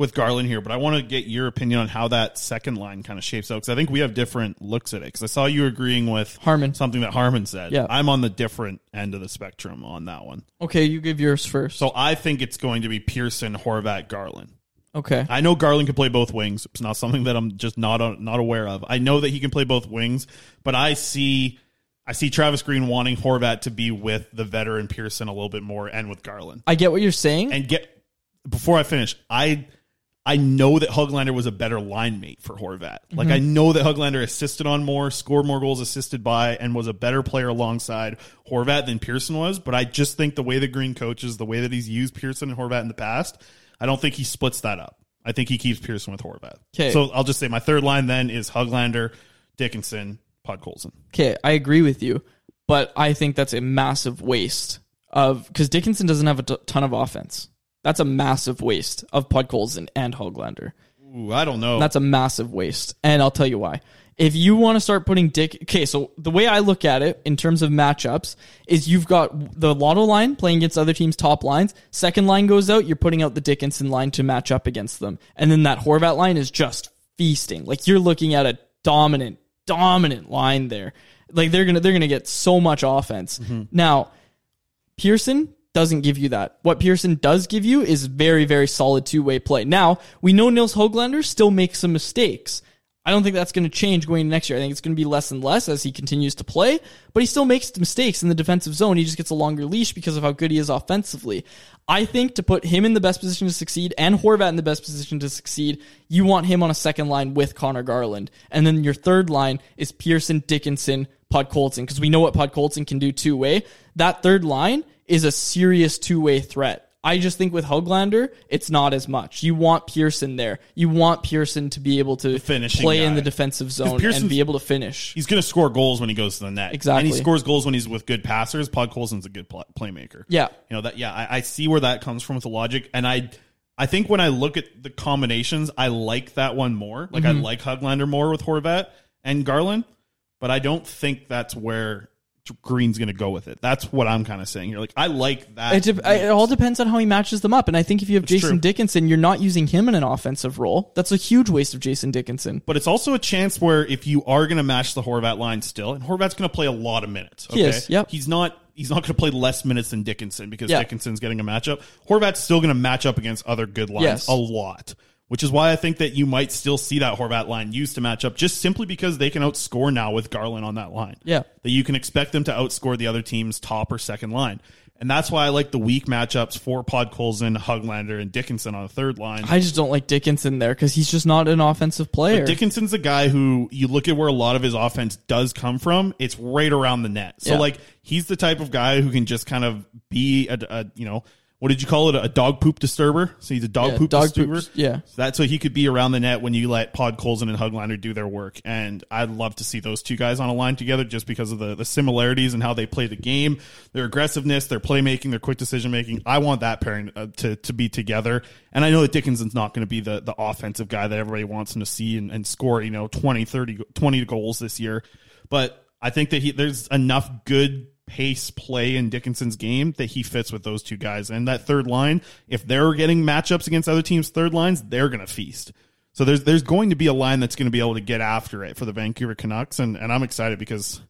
with Garland here, but I want to get your opinion on how that second line kind of shapes out because I think we have different looks at it. Because I saw you agreeing with Harmon something that Harmon said. Yeah. I'm on the different end of the spectrum on that one. Okay, you give yours first. So I think it's going to be Pearson, Horvat, Garland. Okay. I know Garland can play both wings. It's not something that I'm just not not aware of. I know that he can play both wings, but I see I see Travis Green wanting Horvat to be with the veteran Pearson a little bit more and with Garland. I get what you're saying. And get before I finish, I I know that Hoglander was a better line mate for Horvat. Like Mhm. I know that Hoglander assisted on more, scored more goals assisted by, and was a better player alongside Horvat than Pearson was. But I just think the way the Green coaches, the way that he's used Pearson and Horvat in the past, I don't think he splits that up. I think he keeps Pearson with Horvat. 'Kay. So I'll just say my third line then is Hoglander, Dickinson, Podkolzin. Okay, I agree with you, but I think that's a massive waste of because Dickinson doesn't have a t- ton of offense. That's a massive waste of Podkolzin and Hoglander. Ooh, I don't know. That's a massive waste, and I'll tell you why. If you want to start putting Dick, okay, so the way I look at it in terms of matchups is you've got the Lotto line playing against other teams' top lines. Second line goes out, you're putting out the Dickinson line to match up against them, and then that Horvat line is just feasting. Like you're looking at a dominant, dominant line there. Like they're gonna they're gonna get so much offense. Mm-hmm. Now, Pearson doesn't give you that. What Pearson does give you is very, very solid two way play. Now, we know Nils Hoglander still makes some mistakes. I don't think that's going to change going into next year. I think it's going to be less and less as he continues to play, but he still makes mistakes in the defensive zone. He just gets a longer leash because of how good he is offensively. I think to put him in the best position to succeed and Horvat in the best position to succeed, you want him on a second line with Conor Garland. And then your third line is Pearson, Dickinson, Podkolzin, because we know what Podkolzin can do two way. That third line is a serious two way threat. I just think with Hoglander, it's not as much. You want Pearson there. You want Pearson to be able to finishing play in the defensive zone and be able to finish. He's going to score goals when he goes to the net. Exactly. And he scores goals when he's with good passers. Podkolzin's a good playmaker. Yeah. You know that yeah, I, I see where that comes from with the logic and I I think when I look at the combinations, I like that one more. Like I Mhm. like Hoglander more with Horvat and Garland, but I don't think that's where Green's going to go with it. That's what I'm kind of saying here. Like I like that. It, de- it all depends on how he matches them up. And I think if you have That's Jason true. Dickinson, you're not using him in an offensive role. That's a huge waste of Jason Dickinson. But it's also a chance where if you are going to match the Horvat line still, and Horvat's going to play a lot of minutes. He is, yep. He's not. He's not going to play less minutes than Dickinson because. Dickinson's getting a matchup. Horvat's still going to match up against other good lines Yes. a lot, which is why I think that you might still see that Horvat line used to match up just simply because they can outscore now with Garland on that line. Yeah. That you can expect them to outscore the other team's top or second line. And that's why I like the weak matchups for Podkolzin, Hoglander, and Dickinson on the third line. I just don't like Dickinson there because he's just not an offensive player. But Dickinson's a guy who you look at where a lot of his offense does come from. It's right around the net. So Yeah. like he's the type of guy who can just kind of be a, a you know what did you call it a dog poop disturber? So he's a dog Yeah, poop dog disturber. poops, yeah. So that's so he could be around the net when you let Podkolzin and Hoglander do their work. And I'd love to see those two guys on a line together just because of the, the similarities and how they play the game, their aggressiveness, their playmaking, their quick decision making. I want that pairing uh, to, to be together. And I know that Dickinson's not going to be the, the offensive guy that everybody wants him to see and, and score, you know, 20, 30, 20 goals this year. But I think that he, there's enough good pace play in Dickinson's game that he fits with those two guys. And that third line, if they're getting matchups against other teams' third lines, they're going to feast. So there's there's going to be a line that's going to be able to get after it for the Vancouver Canucks, and, and I'm excited because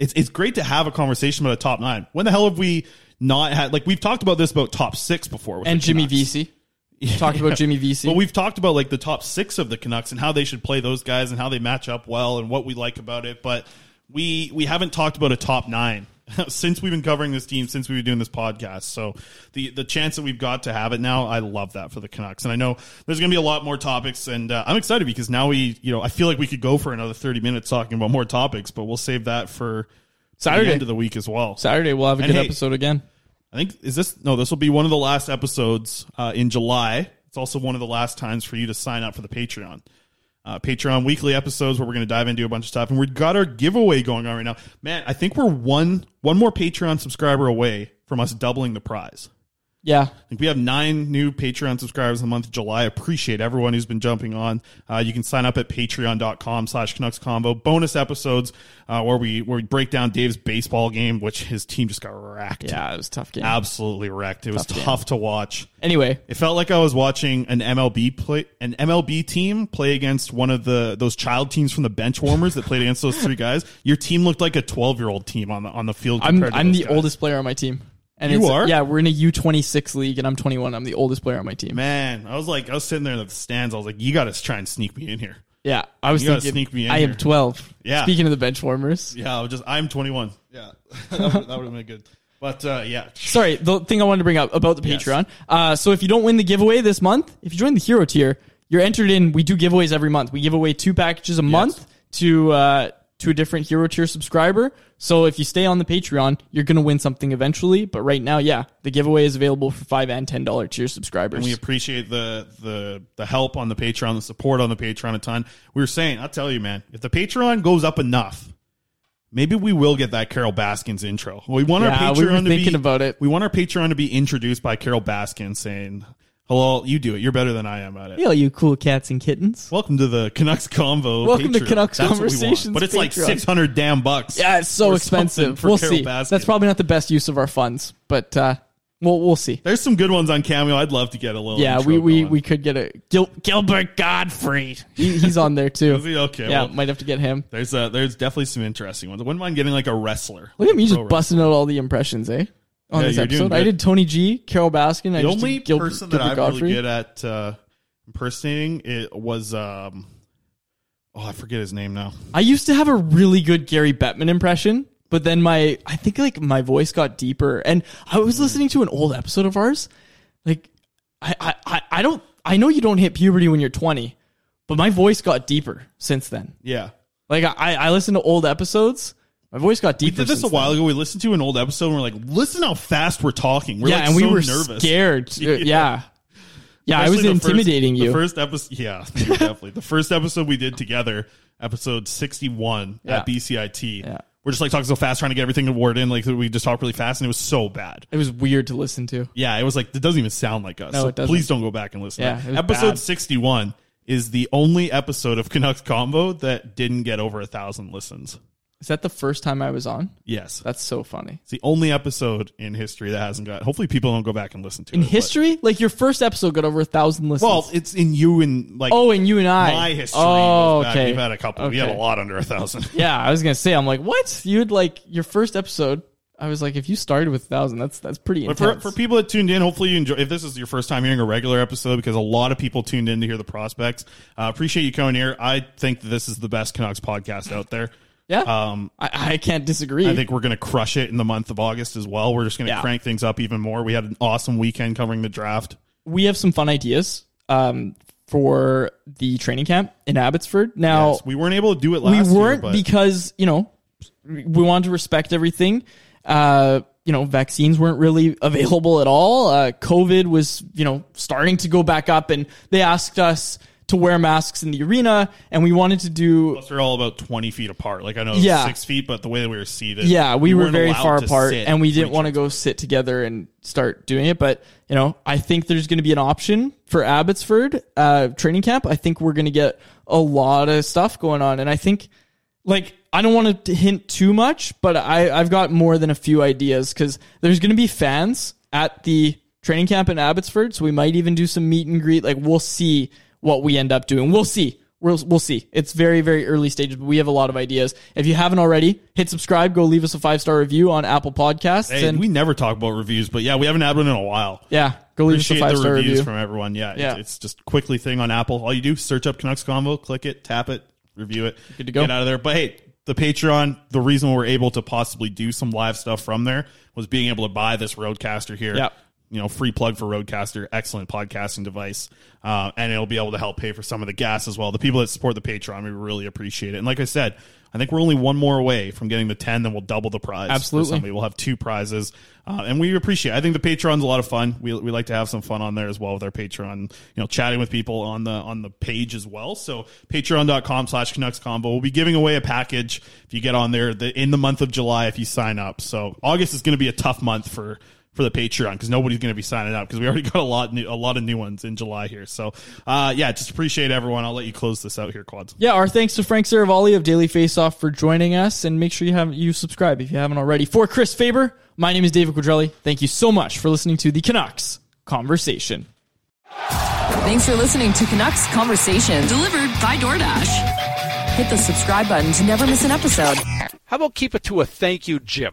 it's it's great to have a conversation about a top nine. When the hell have we not had like we've talked about this about top six before with and Jimmy Canucks. Vesey. Talked about Jimmy Vesey. But we've talked about like the top six of the Canucks and how they should play those guys and how they match up well and what we like about it. But we we haven't talked about a top nine since we've been covering this team since we've been doing this podcast. So the the chance that we've got to have it now, I love that for the Canucks. And I know there's going to be a lot more topics, and uh, I'm excited because now we you know I feel like we could go for another 30 minutes talking about more topics, but we'll save that for Saturday. the end of the week as well. Saturday we'll have a And good hey, episode again. I think is this no, this will be one of the last episodes uh, in July. It's also one of the last times for you to sign up for the Patreon. Uh, Patreon weekly episodes where we're going to dive into a bunch of stuff, and we've got our giveaway going on right now. Man, I think we're one one more Patreon subscriber away from us doubling the prize. Yeah. I think we have nine new Patreon subscribers in the month of July. Appreciate everyone who's been jumping on. Uh, you can sign up at patreon.com slash Canucks Convo. Bonus episodes uh, where we where we break down Dave's baseball game, which his team just got wrecked. Yeah, it was a tough game. Absolutely wrecked. It was Tough game. to watch. Anyway, It felt like I was watching an MLB play an MLB team play against one of the those child teams from the bench warmers that played against those three guys. Your team looked like a twelve year old team on the on the field. I'm to I'm the guys. oldest player on my team. And You it's- are? Yeah, we're in a U26 league, and I'm 21. I'm the oldest player on my team. Man, I was like, I was sitting there in the stands. I was like, you got to try and sneak me in here. Yeah, I was You thinking. sneak me in I here. am 12. Yeah. Speaking of the bench warmers. Yeah, I was just I'm 21. Yeah, that would, have been good. But uh, yeah, Sorry, the thing I wanted to bring up about the Yes. Patreon. Uh, so if you don't win the giveaway this month, if you join the hero tier, you're entered in. We do giveaways every month. We give away two packages a month to uh, to a different hero tier subscriber. So if you stay on the Patreon, you're gonna win something eventually. But right now, yeah, the giveaway is available for five and ten dollar tier subscribers. and we appreciate the the the help on the Patreon, the support on the Patreon a ton. We were saying, I'll tell you, man, if the Patreon goes up enough, maybe we will get that Carole Baskins intro. We want our Patreon we to be about it. We want our Patreon to be introduced by Carole Baskins saying, "Hello, you do it. You're better than I am at it." Yo, you cool cats and kittens. Welcome to the Canucks Convo. Welcome to Patreon. Canucks That's what we want. Conversations but it's like Patreon. six hundred damn bucks. Yeah, it's so or something expensive. for We'll Carol see. Baskins. That's probably not the best use of our funds, but uh, we'll we'll see. There's some good ones on Cameo. I'd love to get a little. Yeah, intro we, we, going. we could get a Gil, Gilbert Gottfried. He, he's on there too. Is he? Okay, Yeah, well- might have to get him. There's uh, there's definitely some interesting ones. I wouldn't mind getting like a wrestler. Look at me just pro busting out all the impressions, eh? On Yeah, this episode, I did Tony G, Carole Baskin. I The just only Gil- person that Gilbert I'm really good at uh, impersonating it was um, oh I forget his name now. I used to have a really good Gary Bettman impression, but then my I think like my voice got deeper, and I Hmm. was listening to an old episode of ours. Like, I I I- I don't I know you don't hit puberty when you're 20, but my voice got deeper since then. Yeah, Like I I listen to old episodes, my voice got deep. we did this a while then. ago. We listened to an old episode and we're like, listen how fast we're talking. We're yeah, like and we were nervous. scared. Uh, yeah. Yeah, I was Especially the first- intimidating you. The first episode, yeah, definitely. the first episode we did together, episode sixty-one Yeah. at BCIT. Yeah. We're just like talking so fast, trying to get everything to word in. Like we just talked really fast, and it was so bad. It was weird to listen to. Yeah, it was like it doesn't even sound like us. No, so it doesn't. please don't go back and listen. Yeah, episode bad. sixty-one is the only episode of Canucks Convo that didn't get over a thousand listens. Is that the first time I was on? Yes, That's so funny. it's the only episode in history that hasn't got. Hopefully, people don't go back and listen to In it. but- history, like your first episode got over a thousand listens. well, it's in you and like oh, and you and I. my history. Oh, okay. We've had a couple. We had a lot under a thousand. Yeah, I was gonna say, I'm like, what? You had like your first episode. I was like, if you started with a thousand, that's that's pretty But for, for people that tuned in, hopefully you enjoy. If this is your first time hearing a regular episode, because a lot of people tuned in to hear the prospects, uh, appreciate you coming here. I think that this is the best Canucks podcast out there. Yeah, Um, I, I can't disagree. I think we're going to crush it in the month of August as well. We're just going to Yeah. crank things up even more. We had an awesome weekend covering the draft. we have some fun ideas um, for the training camp in Abbotsford. Now, Yes, we weren't able to do it we weren't year, because you know we wanted to respect everything. Uh, you know, vaccines weren't really available at all. Uh, COVID was you know starting to go back up, and they asked us to wear masks in the arena, and we wanted to do. plus they're all about 20 feet apart. Like I know Yeah. six feet, but the way that we were seated. Yeah, we, were weren't very far apart, and we didn't want to go sit together and start doing it. But you know, I think there's going to be an option for Abbotsford uh, training camp. I think we're going to get a lot of stuff going on, and I think like I don't want to hint too much, but I I've got more than a few ideas because there's going to be fans at the training camp in Abbotsford, so we might even do some meet and greet. Like we'll see what we end up doing. We'll see. We'll, we'll see. It's very, very early stages, but we have a lot of ideas. If you haven't already, hit subscribe. Go leave us a five star review on Apple Podcasts. Hey, and we never talk about reviews, but yeah, we haven't had one in a while. yeah, go leave us a five the star reviews review. from everyone. Yeah, Yeah. It's, it's just quickly thing on Apple. All you do, search up Canucks Convo, click it, tap it, review it, Good to go. get out of there. But hey, the Patreon, the reason we're able to possibly do some live stuff from there was being able to buy this RodeCaster here. Yeah. You know, free plug for RodeCaster, excellent podcasting device, uh, and it'll be able to help pay for some of the gas as well. The people that support the Patreon, we really appreciate it. And like I said, I think we're only one more away from getting the ten. Then we'll double the prize. Absolutely. somebody. We'll have two prizes, uh, and we appreciate. It. I think the Patreon's a lot of fun. We, we like to have some fun on there as well with our Patreon. You know, chatting with people on the on the page as well. So Patreon.com/slash Canucks Convo. We'll be giving away a package if you get on there the, in the month of July if you sign up. So August is going to be a tough month for for the Patreon because nobody's going to be signing up because we already got a lot new, a lot of new ones in July here. So uh, yeah, just appreciate everyone. I'll let you close this out here, Quads. Yeah, our thanks to Frank Seravalli of Daily Faceoff for joining us, and make sure you have you subscribe if you haven't already. For Chris Faber, my name is David Quadrelli. Thank you so much for listening to the Canucks Conversation. Thanks for listening to Canucks Conversation, delivered by DoorDash. Hit the subscribe button to never miss an episode. How about keep it to a thank you, Jim?